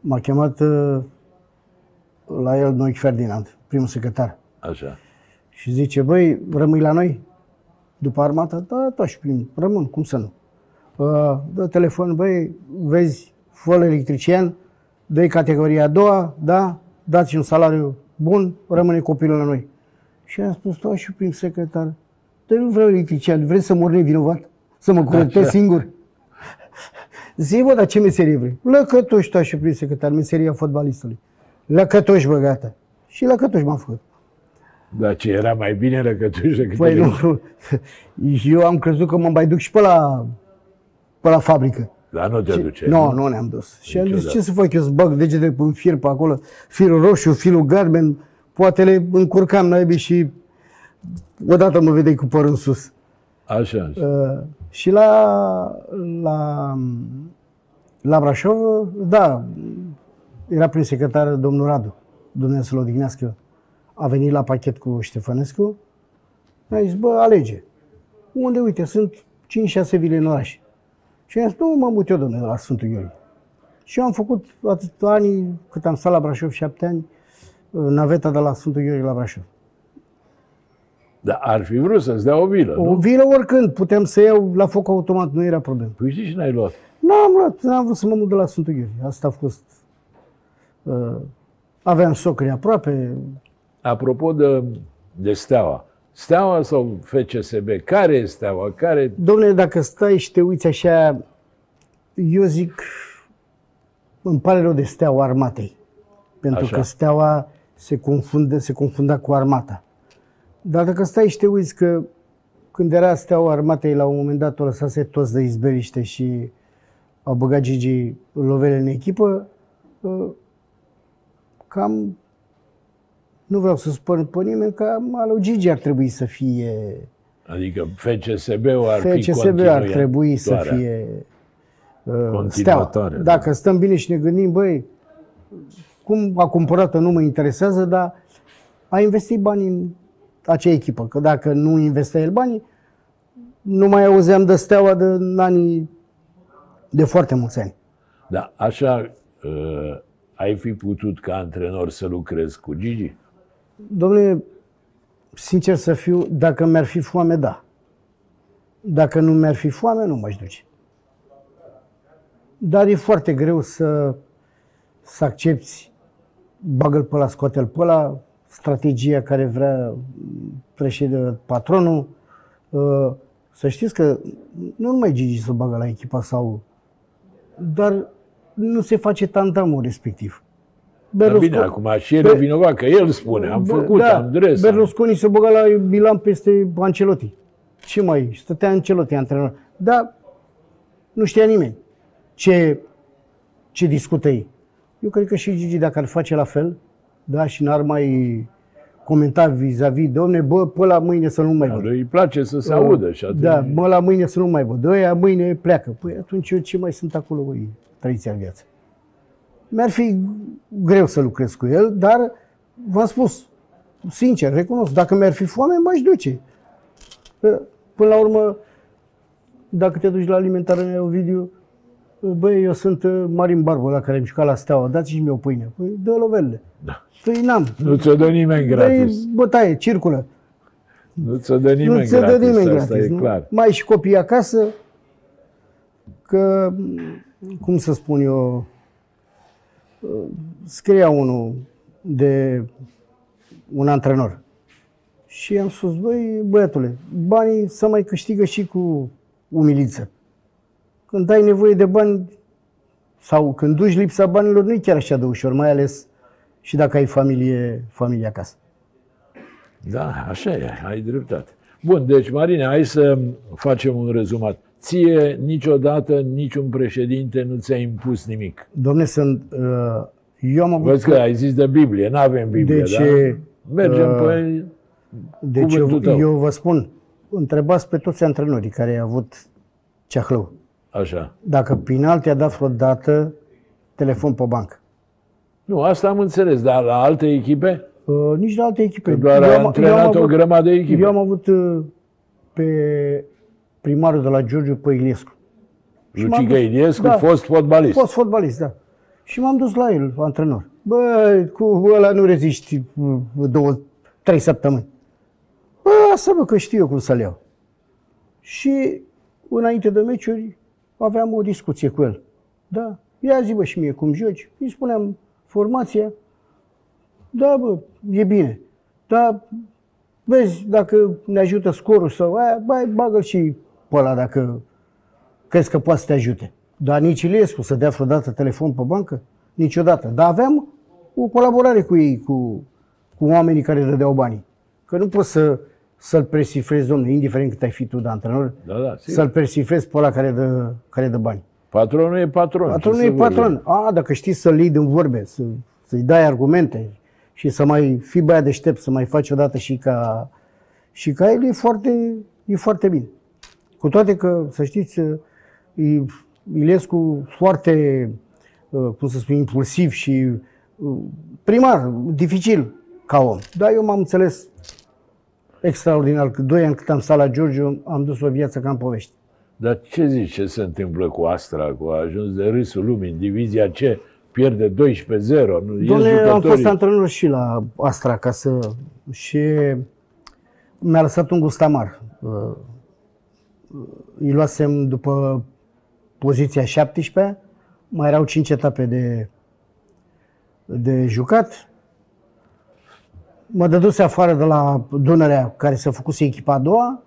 m-a chemat uh, la el Noic Ferdinand, primul secretar. Așa. Și zice, băi, rămâi la noi? După armată? Da, tot și prim, rămân, cum să nu? Uh, dă telefon, băi, vezi, fă electrician, dă categoria a doua, da, dați un salariu bun, rămâne copilul la noi. Și am spus, da, și prim secretar, dar nu vreau electrician, vrei să mor nevinovat? Să mă curățesc singur? Zi, bă, dar ce meserie vrei? Lăcătoși, tu și prim secretar, meseria fotbalistului. Lăcătoși, bă, gata. Și lăcătoși m-am făcut. Dar ce era mai bine răcătuși decât Păi ele? nu, [LAUGHS] eu am crezut că mă mai duc și pe la, pe la fabrică. Dar nu te duce. Nu, nu ne-am dus. Și am zis, Niciodată. ce să fac eu, să bag degete în fir pe acolo, firul roșu, firul garben, poate le încurcam naibii și odată mă vedeai cu părul în sus. Așa. așa. Uh, și la, la, la Brașov, da, era prin secretar domnul Radu, Dumnezeu să-l odihnească. A venit la pachet cu Ștefănescu, mi-a zis, bă, alege. Unde, uite, sunt 5-6 vile în oraș. Și i-am zis, nu, mă mut eu, domnule, la Sfântul Gheorghe. Și eu am făcut atât ani, cât am stat la Brașov, șapte ani, naveta de la Sfântul Gheorghe la Brașov. Dar ar fi vrut să-ți dea o vilă, O nu? vilă oricând, puteam să iau la foc automat, nu era problemă. Păi știi și n-ai luat. N-am luat, n-am vrut să mă mut de la Sfântul Gheorghe. Asta a fost... Uh, aveam socri aproape. Apropo de, de Steaua. Steaua sau FCSB? Care e Steaua? Care... Domnule, dacă stai și te uiți așa, eu zic, îmi pare rău de steaua armatei. Pentru Așa. că steaua se, confundă, se confunda cu armata. Dar dacă stai și te uiți că când era steaua armatei, la un moment dat o lăsase toți de izberiște și au băgat Gigi lovele în echipă, uh, cam, nu vreau să spun pe nimeni, cam al lui Gigi ar trebui să fie Adică FCSB-ul ar fi FCSB ar trebui să continuatoare. fie uh, steaua. Continuatoare, da. Dacă stăm bine și ne gândim, băi, cum a cumpărat nu mă interesează, dar a investit bani în acea echipă. Că dacă nu investea el banii, nu mai auzeam de steaua de în anii de foarte mulți ani. Da, așa uh, ai fi putut ca antrenor să lucrezi cu Gigi? Domnule, sincer să fiu, dacă mi-ar fi foame, da. Dacă nu mi-ar fi foame, nu m-aș duce. Dar e foarte greu să, să accepti, bagă-l pe ăla, scoate-l pe ăla, strategia care vrea președinte, patronul. Uh, Să știți că nu numai Gigi să bagă la echipa sau... Dar nu se face tandamul respectiv. Dar bine, acum și el e vinovat, că el spune, am făcut, da, am dres. am- Berlusconi se băga la Milan peste Ancelotti. Ce mai? Stătea Ancelotti, antrenor. Dar nu știa nimeni ce, ce discută ei. Eu cred că și Gigi, dacă ar face la fel, da, și n-ar mai comenta vis-a-vis, domne, bă, pe la mâine să nu mai văd. Lui îi place să se audă și atunci... Da, mă, la mâine să nu mai văd. Ăia mâine pleacă. Păi atunci eu ce mai sunt acolo, voi, trăiți în viață. Mi-ar fi greu să lucrez cu el, dar v-am spus, sincer, recunosc, dacă mi-ar fi foame, m-aș duce. Că, Până la urmă, dacă te duci la alimentare în Ovidiu, băi, eu sunt uh, Marin Barbu, la care am jucat la Steaua, dați-și mie o pâine. Păi, dă lovele. Da. Păi n-am. Nu ți-o dă nimeni gratis. Dă-i bătaie, circulă. Nu ți-o dă nimeni nu ți-o gratis, dă nimeni asta gratis. e nu? clar. Mai ai și copii acasă, că, cum să spun eu, scria unul de un antrenor. Și am spus, băi, băiatule, banii să mai câștigă și cu umiliță. Când ai nevoie de bani sau când duci lipsa banilor, nu e chiar așa de ușor, mai ales și dacă ai familie, familie acasă. Da, așa e, ai dreptate. Bun, deci, Marine, hai să facem un rezumat. Ție niciodată niciun președinte nu ți-a impus nimic. Domne, sunt, uh, eu am avut... Văd că ai zis de Biblie, nu avem Biblie, Deci, da? Mergem uh, pe Deci eu, cuvântul tău. eu vă spun, întrebați pe toți antrenorii care au avut ceahlău. Așa. Dacă Pinal te-a dat vreodată telefon pe bancă. Nu, asta am înțeles, dar la alte echipe? Uh, nici la alte echipe. Că doar Eu a am- eu am antrenat o avut- grămadă de echipe. Eu am avut uh, pe primarul de la Giurgiu pe Iliescu. Și m-am Lucica dus- Iliescu, da. fost fotbalist. Fost fotbalist, da. Și m-am dus la el, antrenor. Bă, cu ăla nu reziști uh, două, trei săptămâni. Bă, să bă, că știu eu cum să-l iau. Și înainte de meciuri aveam o discuție cu el. Da, ia zi bă și mie cum joci. Îi spuneam formația. Da, bă, e bine. Da, vezi, dacă ne ajută scorul sau aia, bă, bagă și pe ăla dacă crezi că poate să te ajute. Dar nici Iliescu să dea vreodată telefon pe bancă? Niciodată. Dar aveam o colaborare cu ei, cu, cu oamenii care dădeau banii. Că nu poți să, să-l presifrezi, domnule, indiferent cât ai fi tu de antrenor, Da, da, sigur. să-l presifrezi pe ăla care dă, care dă bani. Patronul e patron. Patronul ce e să vorbim? patron. A, dacă știi să-l iei din vorbe, să, să-i dai argumente și să mai fii băiat deștept, să mai faci odată și ca, și ca el, e foarte, e foarte bine. Cu toate că, să știți, e Ilescu foarte, uh, cum să spun, impulsiv și uh, primar, dificil ca om. Dar eu m-am înțeles extraordinar. Că doi ani cât am stat la Giurgiu, am dus o viață ca în povești. Dar ce zici, ce se întâmplă cu Astra, cu a ajuns de râsul lumii, în divizia C, pierde 12-0, nu ies Doamne, am jucătorii. fost antrenor și la Astra ca să... și mi-a lăsat un gust amar. Uh, Îi luasem după poziția 17, mai erau 5 etape de, de jucat. Mă dăduse afară de la Dunărea, care s-a făcut echipa a doua,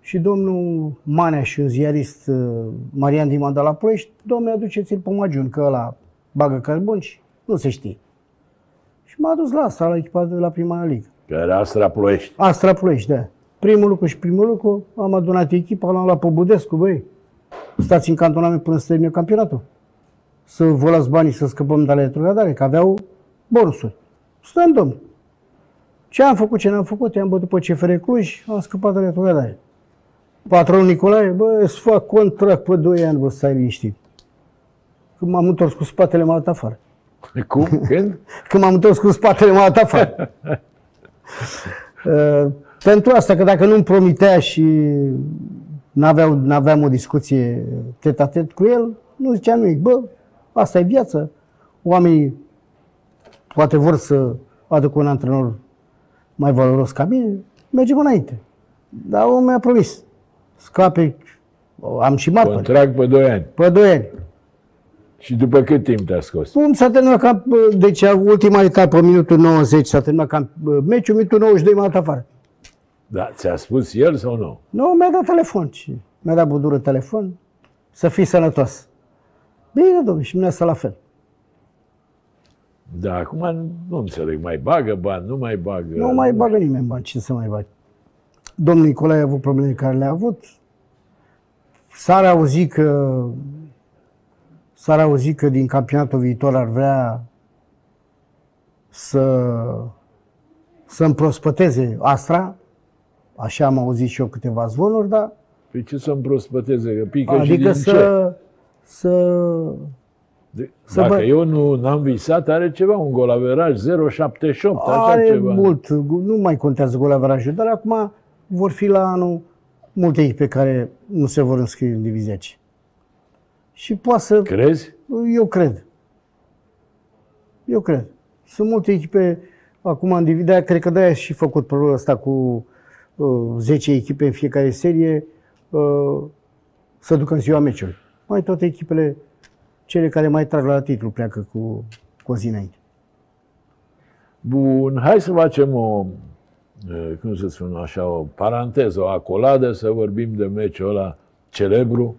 și domnul Manea și un ziarist, uh, Marian Diman de la Ploiești, domnule, aduceți-l pe Magiun, că ăla bagă carbon și nu se știe. Și m-a dus la asta, la echipa de la prima ligă. Care Astra Ploiești. Astra Ploiești, da. Primul lucru și primul lucru, am adunat echipa, l-am luat pe Budescu, băi, stați în cantonament până să termine campionatul. Să vă las banii să scăpăm de la retrogradare, că aveau bonusuri. Stăm, domn. Ce am făcut, ce n-am făcut, i-am bătut pe CFR Cluj, am scăpat de retrogradare. Patronul Nicolae, bă, îți fac contract pe 2 ani, bă, stai liniștit. Când m-am întors cu spatele, m-a dat afară. Cum? Când? [LAUGHS] Când m-am întors cu spatele, m-a dat afară. Uh, [LAUGHS] pentru asta, că dacă nu-mi promitea și n-aveau, n-aveam o discuție tet-a-tet cu el, nu zicea nimic. Bă, asta e viața. Oamenii poate vor să aducă un antrenor mai valoros ca mine, mergem înainte. Dar omul mi-a promis. Scape, am și marfă. Contract pe 2 ani. Pe doi ani. Și după cât timp te-a scos? Cum s-a terminat cam, deci ultima etapă, minutul 90, s-a terminat cam meciul, minutul 92 m-a dat afară. Da, ți-a spus el sau nu? Nu, mi-a dat telefon și mi-a dat budură telefon să fii sănătos. Bine, domnule, și mine la fel. Da, acum nu înțeleg, mai bagă bani, nu mai bagă. Nu mai bagă nimeni bani, ce să mai bagi? Domnul Nicolae a avut probleme care le-a avut. S-ar auzi că s-ar auzi că din campionatul viitor ar vrea să să împrospăteze Astra, așa am auzit și eu câteva zvonuri, dar Păi ce să împrospăteze, că pică și adică din ce? să, să De, să dacă bă- eu nu n-am visat, are ceva, un golaveraj 0,78, așa are ceva. mult, nu mai contează golaverajul, dar acum vor fi la anul multe echipe care nu se vor înscrie în divizia C. Și poate să, Crezi? eu cred. Eu cred. Sunt multe echipe acum în divizia, cred că de-aia și făcut proiectul ăsta cu uh, 10 echipe în fiecare serie uh, să ducă în ziua meciului. Mai toate echipele, cele care mai trag la titlu, pleacă cu, cu o zi înainte. Bun, hai să facem o, eh, cum să spun așa, o paranteză, o acoladă, să vorbim de meciul ăla celebru,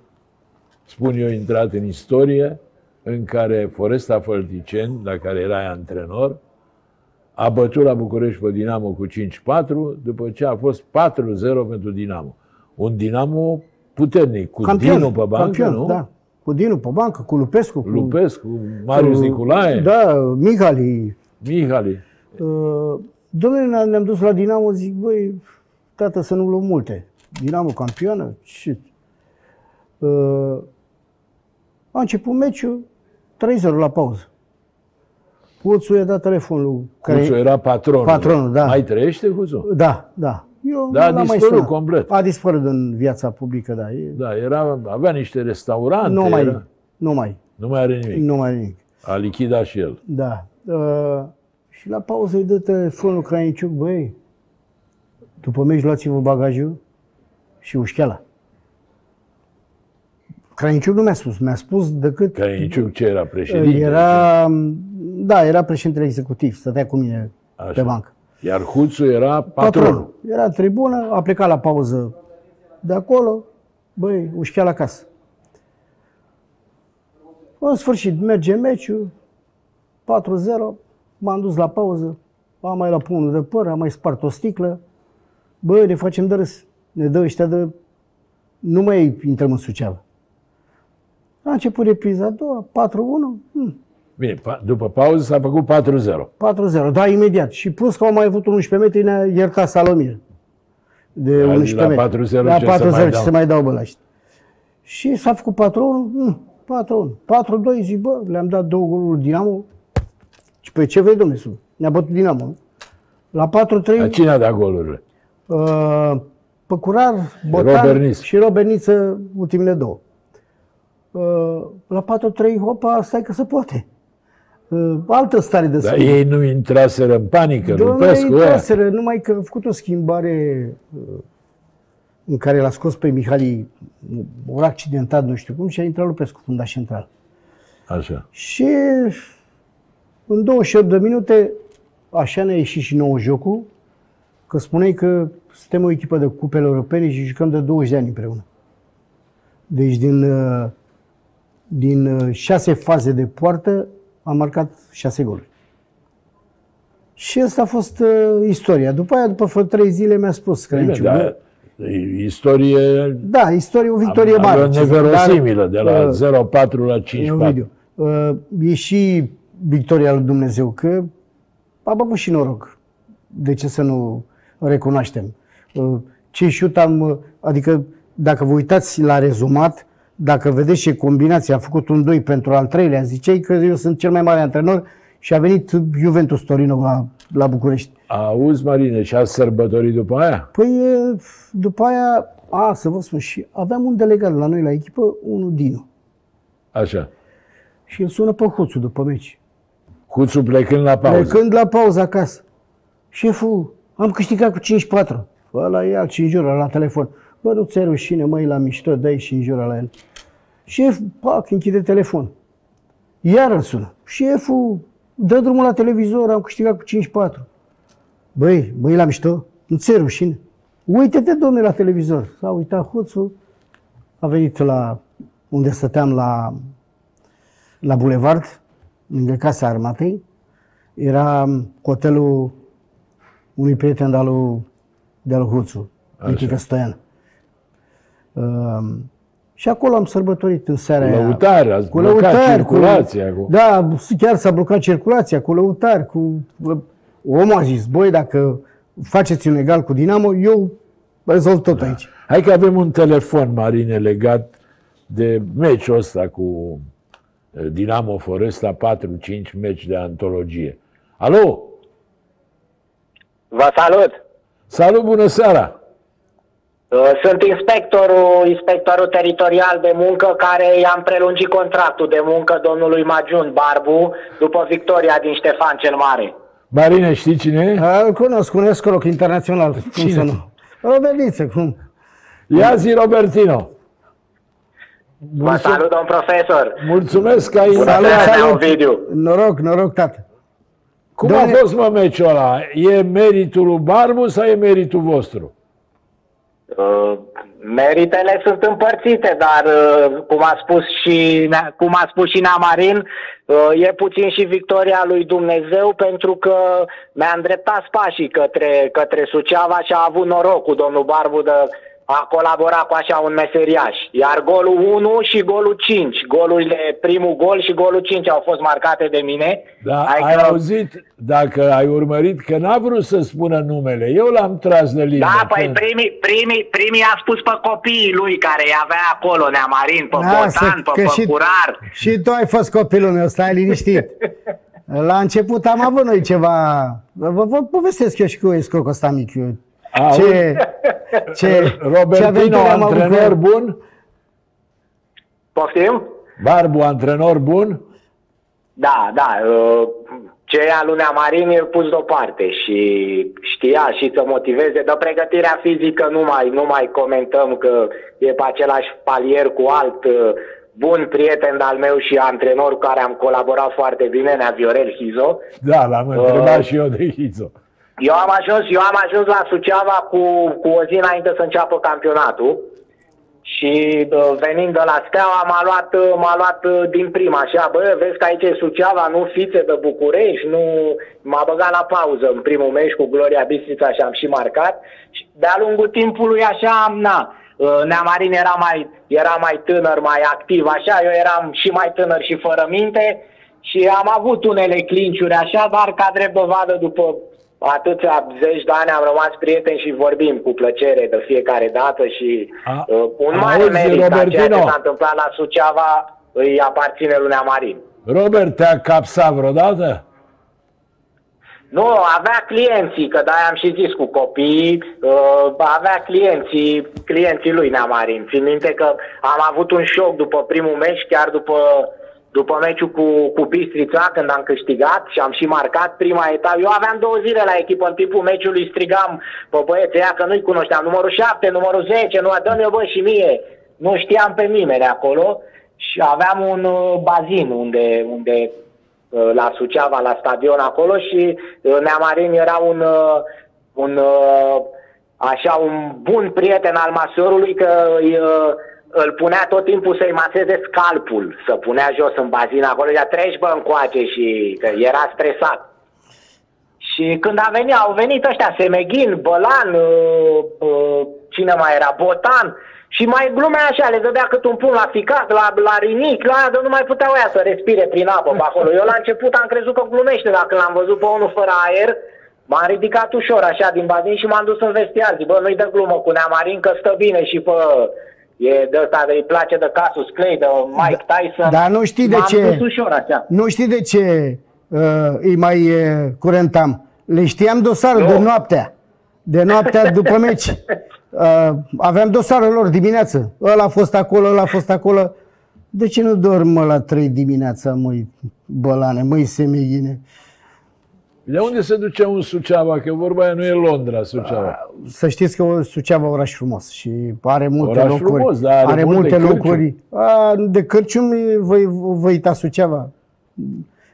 spun eu, intrat în istorie, în care Foresta Fălticeni, la care erai antrenor, a bătut la București pe Dinamo cu 5-4, după ce a fost 4-0 pentru Dinamo. Un Dinamo puternic, cu Dinu pe bancă, campion, nu? Da. Cu Dinu pe bancă, cu Lupescu, cu, Lupescu, Marius cu- Nicolae, Da, Mihali. Mihali. Uh, Domnule, ne- ne-am dus la Dinamo, zic, băi, tată, să nu luăm multe. Dinamo campioană? Ce? Uh, a început meciul, 3-0 la pauză. Puțu i-a dat telefonul. Care... Cuțu era patronul. Patronul, da. Mai trăiește Cuțu? Da, da. Eu Da, a nu l-am mai dispărut sunat. complet. A dispărut în viața publică, da. E... Da, era, avea niște restaurante. nu mai, era, nu mai, nu mai are nimic. nu mai are nimic. A lichidat și el. Da. Uh, și la pauză îi dă telefonul Crainiciuc, băi, după meci luați-vă bagajul și ușcheala. Crainiciuc nu mi-a spus, mi-a spus decât... Crainiciuc ce era președinte? Era, da, era președintele executiv, stătea cu mine Așa. pe bancă. Iar Huțu era patronul. Era în tribună, a plecat la pauză de acolo, băi, ușcheala acasă. În sfârșit, merge meciul, 4-0, m-am dus la pauză, am mai luat pumnul de păr, am mai spart o sticlă, băi, ne facem de râs, ne dă ăștia de... Nu mai intrăm în Suceava. A început repriza a doua, 4-1, hm, Bine, pa- după pauză s-a făcut 4-0. 4-0, da, imediat. Și plus că au mai avut un 11 metri, ne-a iertat Salomir. De La- 11 la metri. 4-0 La ce să 4-0 mai ce dau? se mai dau bă la ăștia. Și s-a făcut 4-1, hm, 4-1. 4-2, zic, bă, le-am dat două goluri Dinamo. Și pe ce vrei, domnule, să- ne-a bătut Dinamo. nu? La 4-3, Dar cine a dat golurile? uh, Păcurar, Botan Robert Niță. și Robert Niță, ultimele două. Uh, la 4-3, hopa, stai că se poate. Uh, altă stare de Dar spirit. ei nu intraseră în panică, Domnule, Lupescu ăia. intraseră, numai că a făcut o schimbare uh, în care l-a scos pe Mihali, ori accidentat, nu știu cum, și a intrat Lupescu, fundaș central. Așa. Și în 28 de minute, așa ne-a ieșit și nouă jocul, că spuneai că suntem o echipă de cupele europene și jucăm de 20 de ani împreună. Deci din, uh, din uh, șase faze de poartă am marcat șase goluri. Și asta a fost uh, istoria. După aia, după vreo trei zile, mi-a spus că Bine, dar e istorie Da, istorie, o victorie am- mare. avea ce zic, neverosimilă, de la uh, 0-4 la E un 5-4. video. Uh, E și victoria lui Dumnezeu, că am avut și noroc. De ce să nu recunoaștem? Uh, Ce șut am, uh, adică dacă vă uitați la rezumat, dacă vedeți ce combinație a făcut un 2 pentru al treilea, ziceai că eu sunt cel mai mare antrenor și a venit Juventus Torino la, la București. Auzi, Marine, și a sărbătorit după aia? Păi, e, după aia A, să vă spun, și aveam un delegat la noi la echipă, unul Dinu. Așa. Și îl sună pe Huțu după meci. Huțu plecând la pauză. Plecând la pauză acasă. Șeful, am câștigat cu 5-4. Ăla e alt și înjură la telefon. Bă, nu ți rușine, măi, la mișto, dai și înjură la el. Șef, pac, închide telefon. Iar îl sună. Șeful, dă drumul la televizor, am câștigat cu 5-4. Băi, băi, la mișto, nu ți rușine. Uite-te, domnule, la televizor. S-a uitat hoțul, a venit la unde stăteam la, la bulevard, lângă Casa Armatei. Era hotelul unui prieten de-al lui, de-al lui Huțu, Michică Stoian. Uh, și acolo am sărbătorit în seara Cu aia. lăutare, ați Cu blocat lăutari, circulația. Cu, Cu... da, chiar s-a blocat circulația cu lăutari, cu... Omul a zis, băi, dacă faceți un egal cu Dinamo, eu rezolv tot aici. Hai că avem un telefon, Marine, legat de meciul ăsta cu eh, Dinamo Foresta, 4-5 meci de antologie. Alo? Vă salut! Salut, bună seara! Uh, Sunt inspectorul, inspectorul teritorial de muncă care i-am prelungit contractul de muncă domnului Magiun Barbu după victoria din Ștefan cel Mare. Marine, știi cine e? A, Îl cunosc, un escroc internațional. Cum Cine? să nu? Roberniță, cum? Ia zi, Robertino! Vă salut, domn profesor! Mulțumesc că ai Bună intrat. seara, Nea Ovidiu! Noroc, noroc, tată. Cum a Doamne- fost, mă, meciul ăla? E meritul lui Barbu sau e meritul vostru? Uh, Meritele sunt împărțite, dar uh, cum a spus și, cum a spus și Namarin, uh, e puțin și victoria lui Dumnezeu pentru că mi-a îndreptat pașii către, către Suceava și a avut noroc cu domnul Barbu de a colabora cu așa un meseriaș. Iar golul 1 și golul 5, golurile, primul gol și golul 5 au fost marcate de mine. Da, Adică- ai auzit, dacă ai urmărit, că n-a vrut să spună numele. Eu l-am tras de limbă. Da, păi Că- primii, primii, primii a spus pe copiii lui care îi avea acolo, Neamarin, pe Lasă, Botan, pe că și- Păcurar. Și tu ai fost copilul meu, stai liniștit. [LAUGHS] La început am avut noi ceva... Vă, vă povestesc eu și cu escrocul ăsta mic. eu. Auzi? Ce, ce, ce Robertino, aventuri am avut cu antrenor el. bun? Poftim? Barbu, antrenor bun? Da, da. uh, Ceea lui Neamarin e pus deoparte și știa și să motiveze. De pregătirea fizică nu mai, nu mai comentăm că e pe același palier cu alt uh, bun prieten al meu și antrenor cu care am colaborat foarte bine, Nea Viorel Hizo. Da, l-am Uh. întrebat și eu de Hizo. Eu am ajuns, eu am ajuns la Suceava cu, cu o zi înainte să înceapă campionatul și uh, venind de la Steaua m-a luat, uh, m-a luat uh, din prima, așa, bă, vezi că aici e Suceava, nu fițe de București, nu... M-a băgat la pauză în primul meci cu Gloria Bistrița și am și marcat și de-a lungul timpului așa, na, uh, Neamarin era mai, era mai tânăr, mai activ, așa, eu eram și mai tânăr și fără minte și am avut unele clinciuri așa, dar ca drept dovadă după atâția zeci de ani am rămas prieteni și vorbim cu plăcere de fiecare dată și A- uh, un mare auzi, merit a ceea ce Robertino? s-a întâmplat la Suceava îi aparține lui Neamarin. Robert, te-a capsat vreodată? Nu, avea clienții, că de am și zis cu copiii, uh, avea clienții, clienții lui Neamarin. Țin minte că am avut un șoc după primul meci, chiar după, după meciul cu, cu Bistrița, când am câștigat și am și marcat prima etapă. Eu aveam două zile la echipă, în timpul meciului strigam pe băieții ăia că nu-i cunoșteam. Numărul 7, numărul 10, nu, dă-mi bă și mie. Nu știam pe nimeni acolo și aveam un uh, bazin unde, unde uh, la Suceava, la stadion acolo și uh, Neamarin era un, uh, un uh, așa un bun prieten al masorului că îi, uh, îl punea tot timpul să-i maseze scalpul, să punea jos în bazin acolo, ia treci bă încoace și că era stresat. Și când a venit, au venit ăștia, Semeghin, Bălan, uh, uh, cine mai era, Botan, și mai glumea așa, le dădea cât un pun la ficat, la, la rinic, la aia, de nu mai puteau ea să respire prin apă pe acolo. Eu la început am crezut că glumește, dacă l-am văzut pe unul fără aer, m-am ridicat ușor așa din bazin și m-am dus în vestiar. Zic, bă, nu-i dă glumă cu Neamarin că stă bine și pe... E de ăsta, de, îi place de Casus Clay, de Mike Tyson. Dar nu știi de M-am ce. dus ușor așa. Nu știi de ce uh, îi mai uh, curentam. Le știam dosarul Nu. de noaptea. De noaptea după meci. [LAUGHS] Uh, aveam dosarul lor dimineață. Ăla a fost acolo, ăla a fost acolo. De ce nu dorm mă, la 3 dimineața, măi, bălane, măi, semeghine? De unde se duce un Suceava? Că vorba aia nu e Londra, Suceava. Să știți că o- Suceava e oraș frumos și are multe Oraș locuri. frumos, dar are are multe multe cârciumi. locuri. A, de cărciumi voi, voi uita Suceava.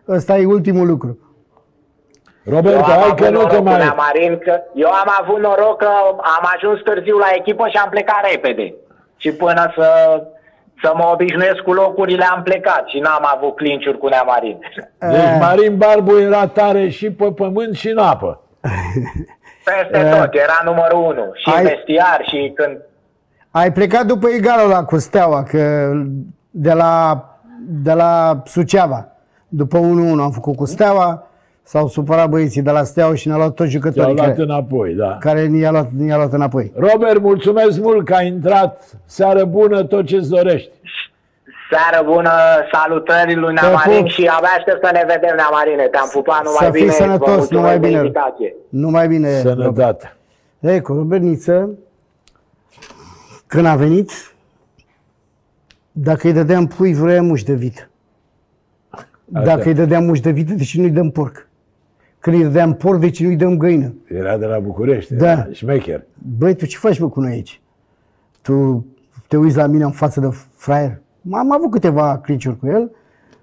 Ăsta e ultimul lucru. Roberto, Eu am hai avut că nu noroc te cu mai... Neamarin, că eu am avut noroc că am ajuns târziu la echipă și am plecat repede. Și până să, să mă obișnuiesc cu locurile am plecat și n-am avut clinciuri cu Neamarin. Deci Marin Barbu era tare și pe pământ și în apă. [LAUGHS] Peste tot, era numărul unu. Și Ai- în vestiar și când... Ai plecat după egalul ăla cu Steaua, că de la, de la Suceava. După 1-1 am făcut cu Steaua, s-au supărat băieții de la Steaua și ne-au luat toți Te-au jucătorii luat care, înapoi, da. care ne-a luat, ne-a luat înapoi. Robert, mulțumesc mult că ai intrat. Seară bună, tot ce-ți dorești. Seară bună, salutări lui Te Neamarin pup. și abia aștept să ne vedem, Neamarine. Te-am pupat numai Să fii bine. sănătos, Vă mulțumesc numai de bine. invitație. Numai bine. Robert. Sănătate. Ei, cu Roberniță, când a venit, dacă îi dădeam pui, vrea muși de vită. Dacă îi dădeam muși de vită, de ce nu-i dăm porc? Când îi dădeam porc, de ce nu-i dăm găină? Era de la București, Da. era șmecher. Băi, tu ce faci bă cu noi aici? Tu te uiți la mine în față de fraier? Am avut câteva cliciuri cu el,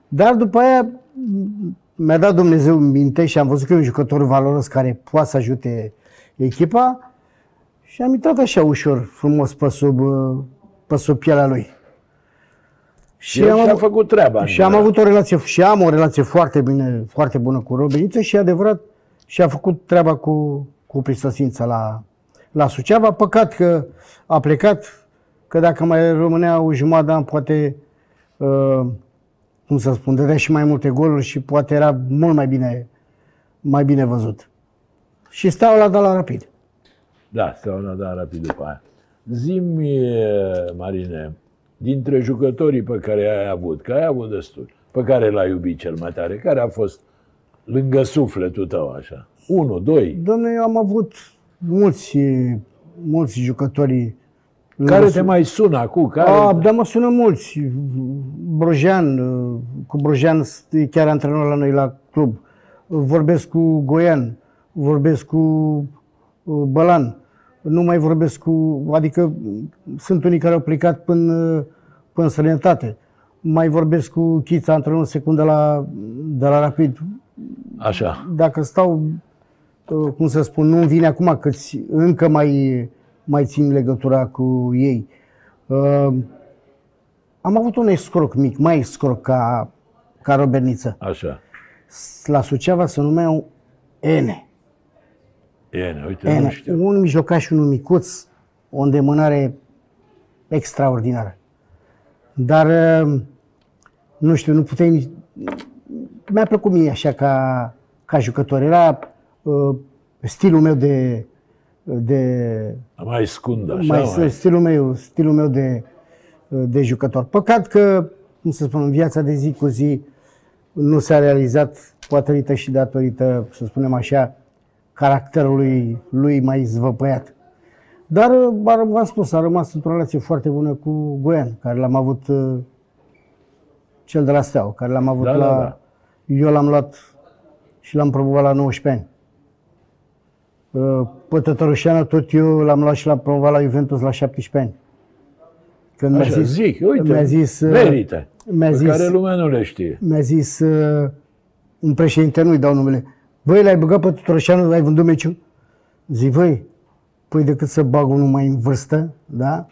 dar după aia m- mi-a dat Dumnezeu minte și am văzut că e un jucător valoros care poate să ajute echipa și am intrat așa ușor, frumos pe sub, uh, pe sub pielea lui. Și el și-a avut- făcut treaba. și am avut o relație, și am o relație foarte bine, foarte bună cu Robeniță și adevărat și a făcut treaba cu, cu prisosința la, la Suceava. Păcat că a plecat, că dacă mai rămânea o jumătate de an, poate, uh, cum să spun, dădea și mai multe goluri și poate era mult mai bine, mai bine văzut. Și stau la la rapid. Da, stau la da rapid după aia. Zimi, Marine, dintre jucătorii pe care ai avut, că ai avut destul, pe care l-ai iubit cel mai tare, care a fost lângă sufletul tău, așa? Unu, doi, Dom'le, eu am avut mulți, mulți jucători care te mai sună acum? Care... A, da, mă sună mulți. Brojean, uh, cu Brojean e chiar antrenor la noi la club. Vorbesc cu Goian, vorbesc cu uh, Bălan, nu mai vorbesc cu... Adică sunt unii care au plecat până, până în străinătate. Mai vorbesc cu Chița, antrenor secund de la, de la Rapid. Așa. Dacă stau, uh, cum să spun, nu-mi vine acum că încă mai, mai țin legătura cu ei. Uh, am avut un escroc mic, mai escroc ca, ca Roberniță. Așa. La Suceava se numeau Ene. Bine, uite, nu Ene. știu. Un mijlocaș și unul micuț, o îndemânare extraordinară. Dar, uh, nu știu, nu puteai nici... Mi-a plăcut mie așa ca, ca jucător. Era uh, stilul meu de, de Mai scund, așa, mai, mai, stilul meu, stilul meu de, de jucător. Păcat că, cum să spun, în viața de zi cu zi nu s-a realizat, poate și datorită, să spunem așa, caracterului lui mai zvăpăiat. Dar, ar- v-am spus, a rămas într-o relație foarte bună cu Goian, care l-am avut uh, cel de la Steaua, care l-am avut Da, la... da, da. Eu l-am luat și l-am promovat la 19 ani. Uh, Pe Tătărușeanu tot eu l-am luat și l-am promovat la Juventus la 17 ani. Când mi-a Așa, zis, zic, uite, mi-a zis, uh, merită, mi-a pe zis, care lumea nu le știe. mi-a zis uh, un președinte, nu-i dau numele, băi, l-ai băgat pe Tătărușeanu, l-ai vândut meciul? Zic, băi, păi decât să bag unul mai în vârstă, da?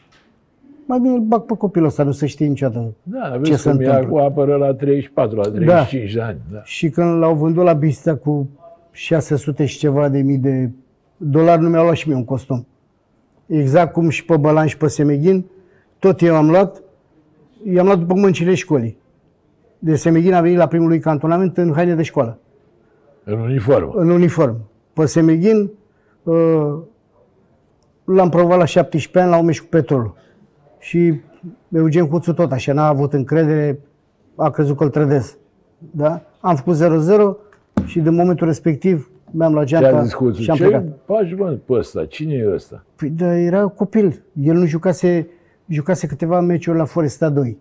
Mai bine îl bag pe copilul ăsta, nu se știe niciodată. Da, Ce vezi se cum e întâmplă? acum apără la 34, la 35 de ani. Da. Și când l-au vândut la Bistea cu 600 și ceva de mii de dolari, nu mi-au luat și mie un costum. Exact cum și pe Bălan și pe Semeghin, tot eu am luat, i-am luat după mâncile școlii. De Semeghin a venit la primul lui cantonament în haine de școală, În uniformă. în uniform. Pe Semeghin uh, l-am provat la 17 ani la un meci cu petrolul. Și Eugen Cuțu tot așa, n-a avut încredere, a crezut că îl trădez. Da? Am făcut 0-0 și din momentul respectiv mi-am luat Ce a geanta zis Cuțu? și am Ce plecat. faci, mă, pe ăsta? Cine e ăsta? Păi, da, era copil. El nu jucase, jucase câteva meciuri la Foresta 2.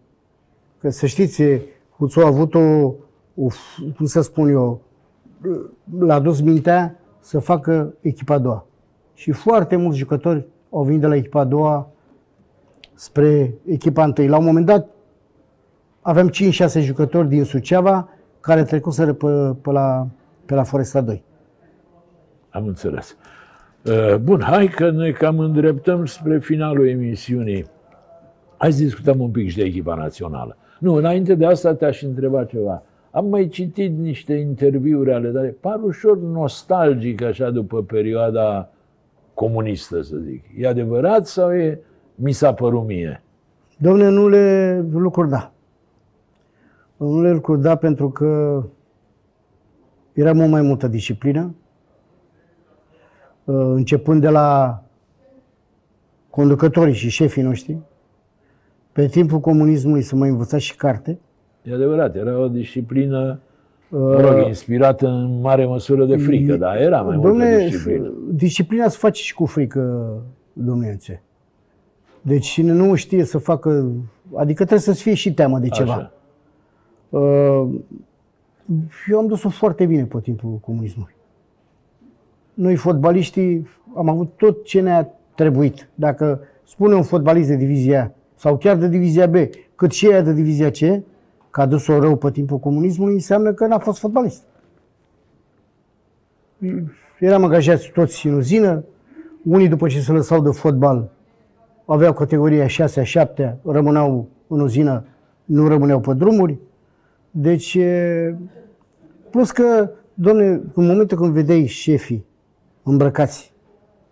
Că să știți, Huțu a avut o, o, cum să spun eu, l-a dus mintea să facă echipa a doua. Și foarte mulți jucători au venit de la echipa a doua spre echipa întâi. La un moment dat aveam 5-6 jucători din Suceava care trecuseră pe, pe, la, pe la Foresta 2. Am înțeles. Uh, Bun, hai că ne cam îndreptăm spre finalul emisiunii. Hai să discutăm un pic și de echipa națională. Nu, înainte de asta te-aș întreba ceva. Am mai citit niște interviuri ale tale, par ușor nostalgic așa după perioada comunistă, să zic. E adevărat sau e, mi s-a părut mie? Domne, nu le lucruri da. Nu le lucruri da pentru că era mult mai multă disciplină. Uh, Începând de la conducătorii și șefii noștri, pe timpul comunismului să mai învăța și carte. E adevărat, era o disciplină, mă rog, inspirată în mare măsură de frică, dar era mai multă Domne, disciplină. disciplina se face și cu frică, domnule Deci cine nu știe să facă, adică trebuie să-ți fie și teamă de ceva. Așa. Uh, Eu am dus-o foarte bine pe timpul comunismului. Noi, fotbaliștii, am avut tot ce ne-a trebuit. Dacă spune un fotbalist de divizia A sau chiar de divizia B, cât și aia de divizia C, că a dus-o rău pe timpul comunismului, înseamnă că n-a fost fotbalist. Eram angajați toți în uzină, unii după ce se lăsau de fotbal aveau categoria 6 7 rămâneau în uzină, nu rămâneau pe drumuri. Deci, e, plus că, domne, în momentul când vedeai șefii îmbrăcați,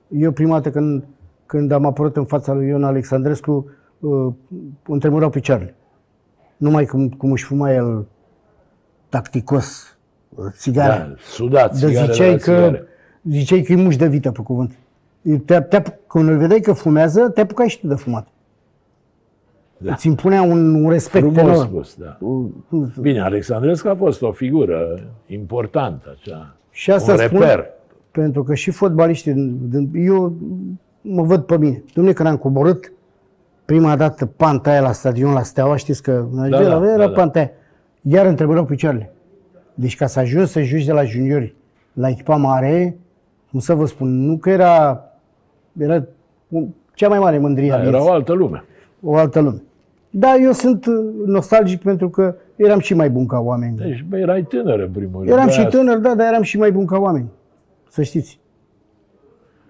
eu prima dată când, când am apărut în fața lui Ion Alexandrescu, uh, îmi tremurau picioarele. Numai cum, cum își fuma el tacticos uh, țigara. Da, sudat, Dar țigare ziceai la că, țigare. ziceai că e muș de vită pe cuvânt. Te, te, când îl vedeai că fumează, te apucai și tu de fumat. Da. Îți impunea un, un respect Frumos enorm. spus, da. Bine, Alexandrescu a fost o figură importantă, așa. Și asta un spun reper. pentru că și fotbaliștii, din- din- eu mă văd pe mine. Dom'le, când am coborât prima dată panta aia la stadion, la Steaua, știți că da, da, era da, da. panta aia. Iar îmi trebuiau picioarele. Deci ca să ajungi să joci de la juniori la echipa mare, cum să vă spun, nu că era, era un- cea mai mare mândrie a Da, era vieții o altă lume. o altă lume. Da, eu sunt uh, nostalgic pentru că eram și mai bun ca oameni. Deci, bă, erai tânăr în primul rând. Eram De și aia- tânăr, da, dar eram și mai bun ca oameni. Să știți.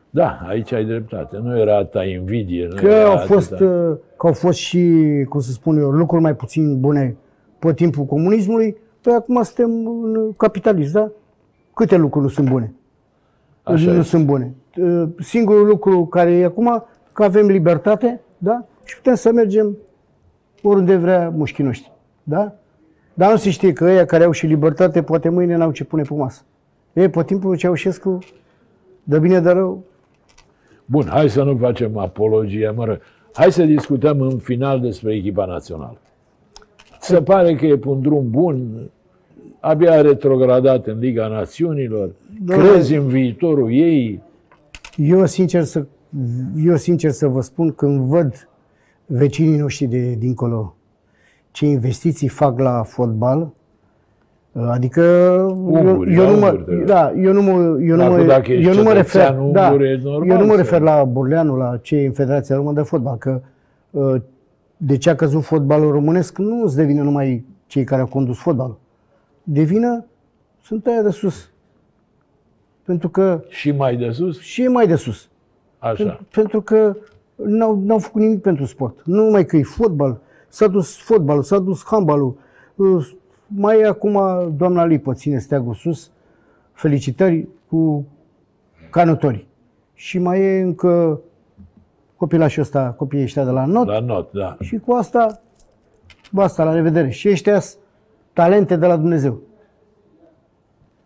Da, aici ai dreptate. Nu era ta invidie. Nu Că era au fost, atâta- uh, că au fost și, cum să spun eu, lucruri mai puțin bune pe timpul comunismului. Păi acum suntem în capitalism, da? Câte lucruri nu sunt bune? Așa nu e. sunt bune. Uh, Singurul lucru care e acum, că avem libertate, da? Și putem să mergem oriunde vrea mușchii noștri, da? Dar nu se știe că ăia care au și libertate, poate mâine n-au ce pune pe masă. Ei, pe timpul lui Ceaușescu, de bine de rău, Bun, hai să nu facem apologie, mă rog. Hai să discutăm în final despre echipa națională. Se pare că e pe un drum bun, abia a retrogradat în Liga Națiunilor. Doamne. Crezi în viitorul ei? Eu sincer să, eu sincer să vă spun, când văd vecinii noștri de dincolo ce investiții fac la fotbal, adică Unguri, eu, eu, nu mă, unguri, de- da, eu nu mă, eu nu Acum, mă, dacă ești eu nu mă refer, cetățean da, ungur, e normal eu nu mă să- refer la Burleanu, la cei în Federația Română de Fotbal, că uh, de ce a căzut fotbalul românesc nu îți devine numai cei care au condus fotbalul. Devină, sunt aia de sus. Pentru că Și mai de sus? și e mai de sus. Așa. Pentru, pentru că n-au, n-au făcut nimic pentru sport. Nu numai că e fotbal, s-a dus fotbalul, s-a dus handbalul. Uh, Mai e acum doamna Lipă, ține steagul sus. Felicitări cu canotorii. Și mai e încă copilașul ăsta, copiii ăștia de la not. La not, da. Și cu asta, basta, la revedere. Și ăștia sunt talente de la Dumnezeu.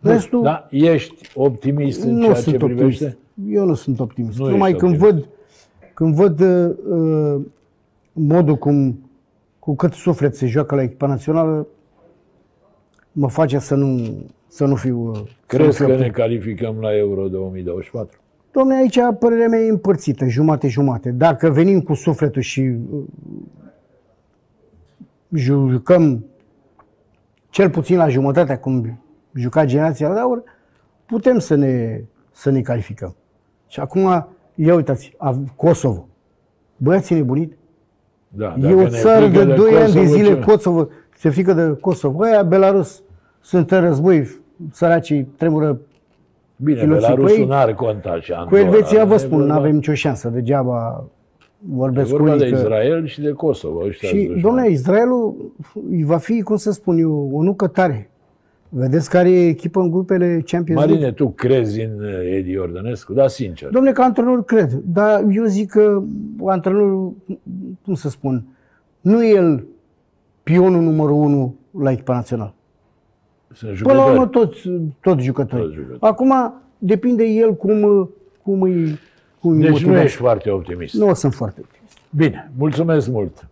Restul, Da, ești optimist în nu ceea sunt ce optimist. privește? Eu nu sunt optimist. Nu Numai ești când optimist. văd, când văd uh, uh, modul cum, cu cât suflet se joacă la echipa națională, mă face să nu, să nu fiu... uh, să nu Crezi fiu că optim- ne calificăm la Euro 2024? Domne, aici părerea mea e împărțită, jumate-jumate. Dacă venim cu sufletul și uh, jucăm cel puțin la jumătatea cum juca generația de aur, putem să ne, să ne calificăm. Și acum, ia uitați, av- Kosovo. Băiații nebunit. Da, E dacă o ne țară frică de 2 ani de Kosovo, zile, ce- Kosovo, se frică de Kosovo. Aia, Belarus, sunt în război, săracii tremură Bine, filoții cu Belarusul ei. n-are conta și Cu Andorra, Elveția, vă e spun, vorba- nu avem nicio șansă, degeaba E vorbesc cu vorba unii de că... Israel și de Kosovo. ăștia Și, sunt dușmani. domnule, Israelul îi va fi, cum să spun eu, o nucă tare. Vedeți care e echipă în grupele Champions League? Marine, tu crezi în uh, Edi Ordănescu? Da, sincer. Domnule, ca antrenor cred, dar eu zic că antrenorul, cum să spun, nu e el pionul numărul unu la echipa națională. Sunt Până la urmă, jucători. toți, toți jucători. Toți jucători. Acum, depinde el cum, cum îi, cum îi Deci nu motivează. ești foarte optimist. Nu sunt foarte optimist. Bine, mulțumesc mult.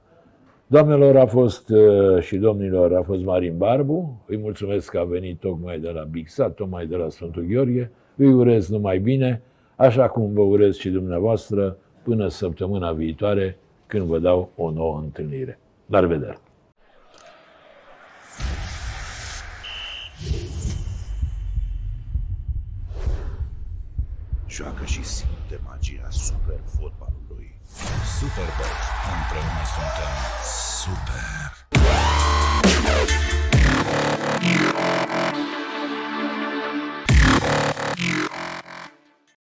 Doamnelor a fost uh, și domnilor a fost Marin Barbu. Îi mulțumesc că a venit tocmai de la Bixat, tocmai de la Sfântul Gheorghe. Îi urez numai bine, așa cum vă urez și dumneavoastră, până săptămâna viitoare, când vă dau o nouă întâlnire. La revedere! Joacă și simte magia super fotbalului. Superbox. Împreună suntem super.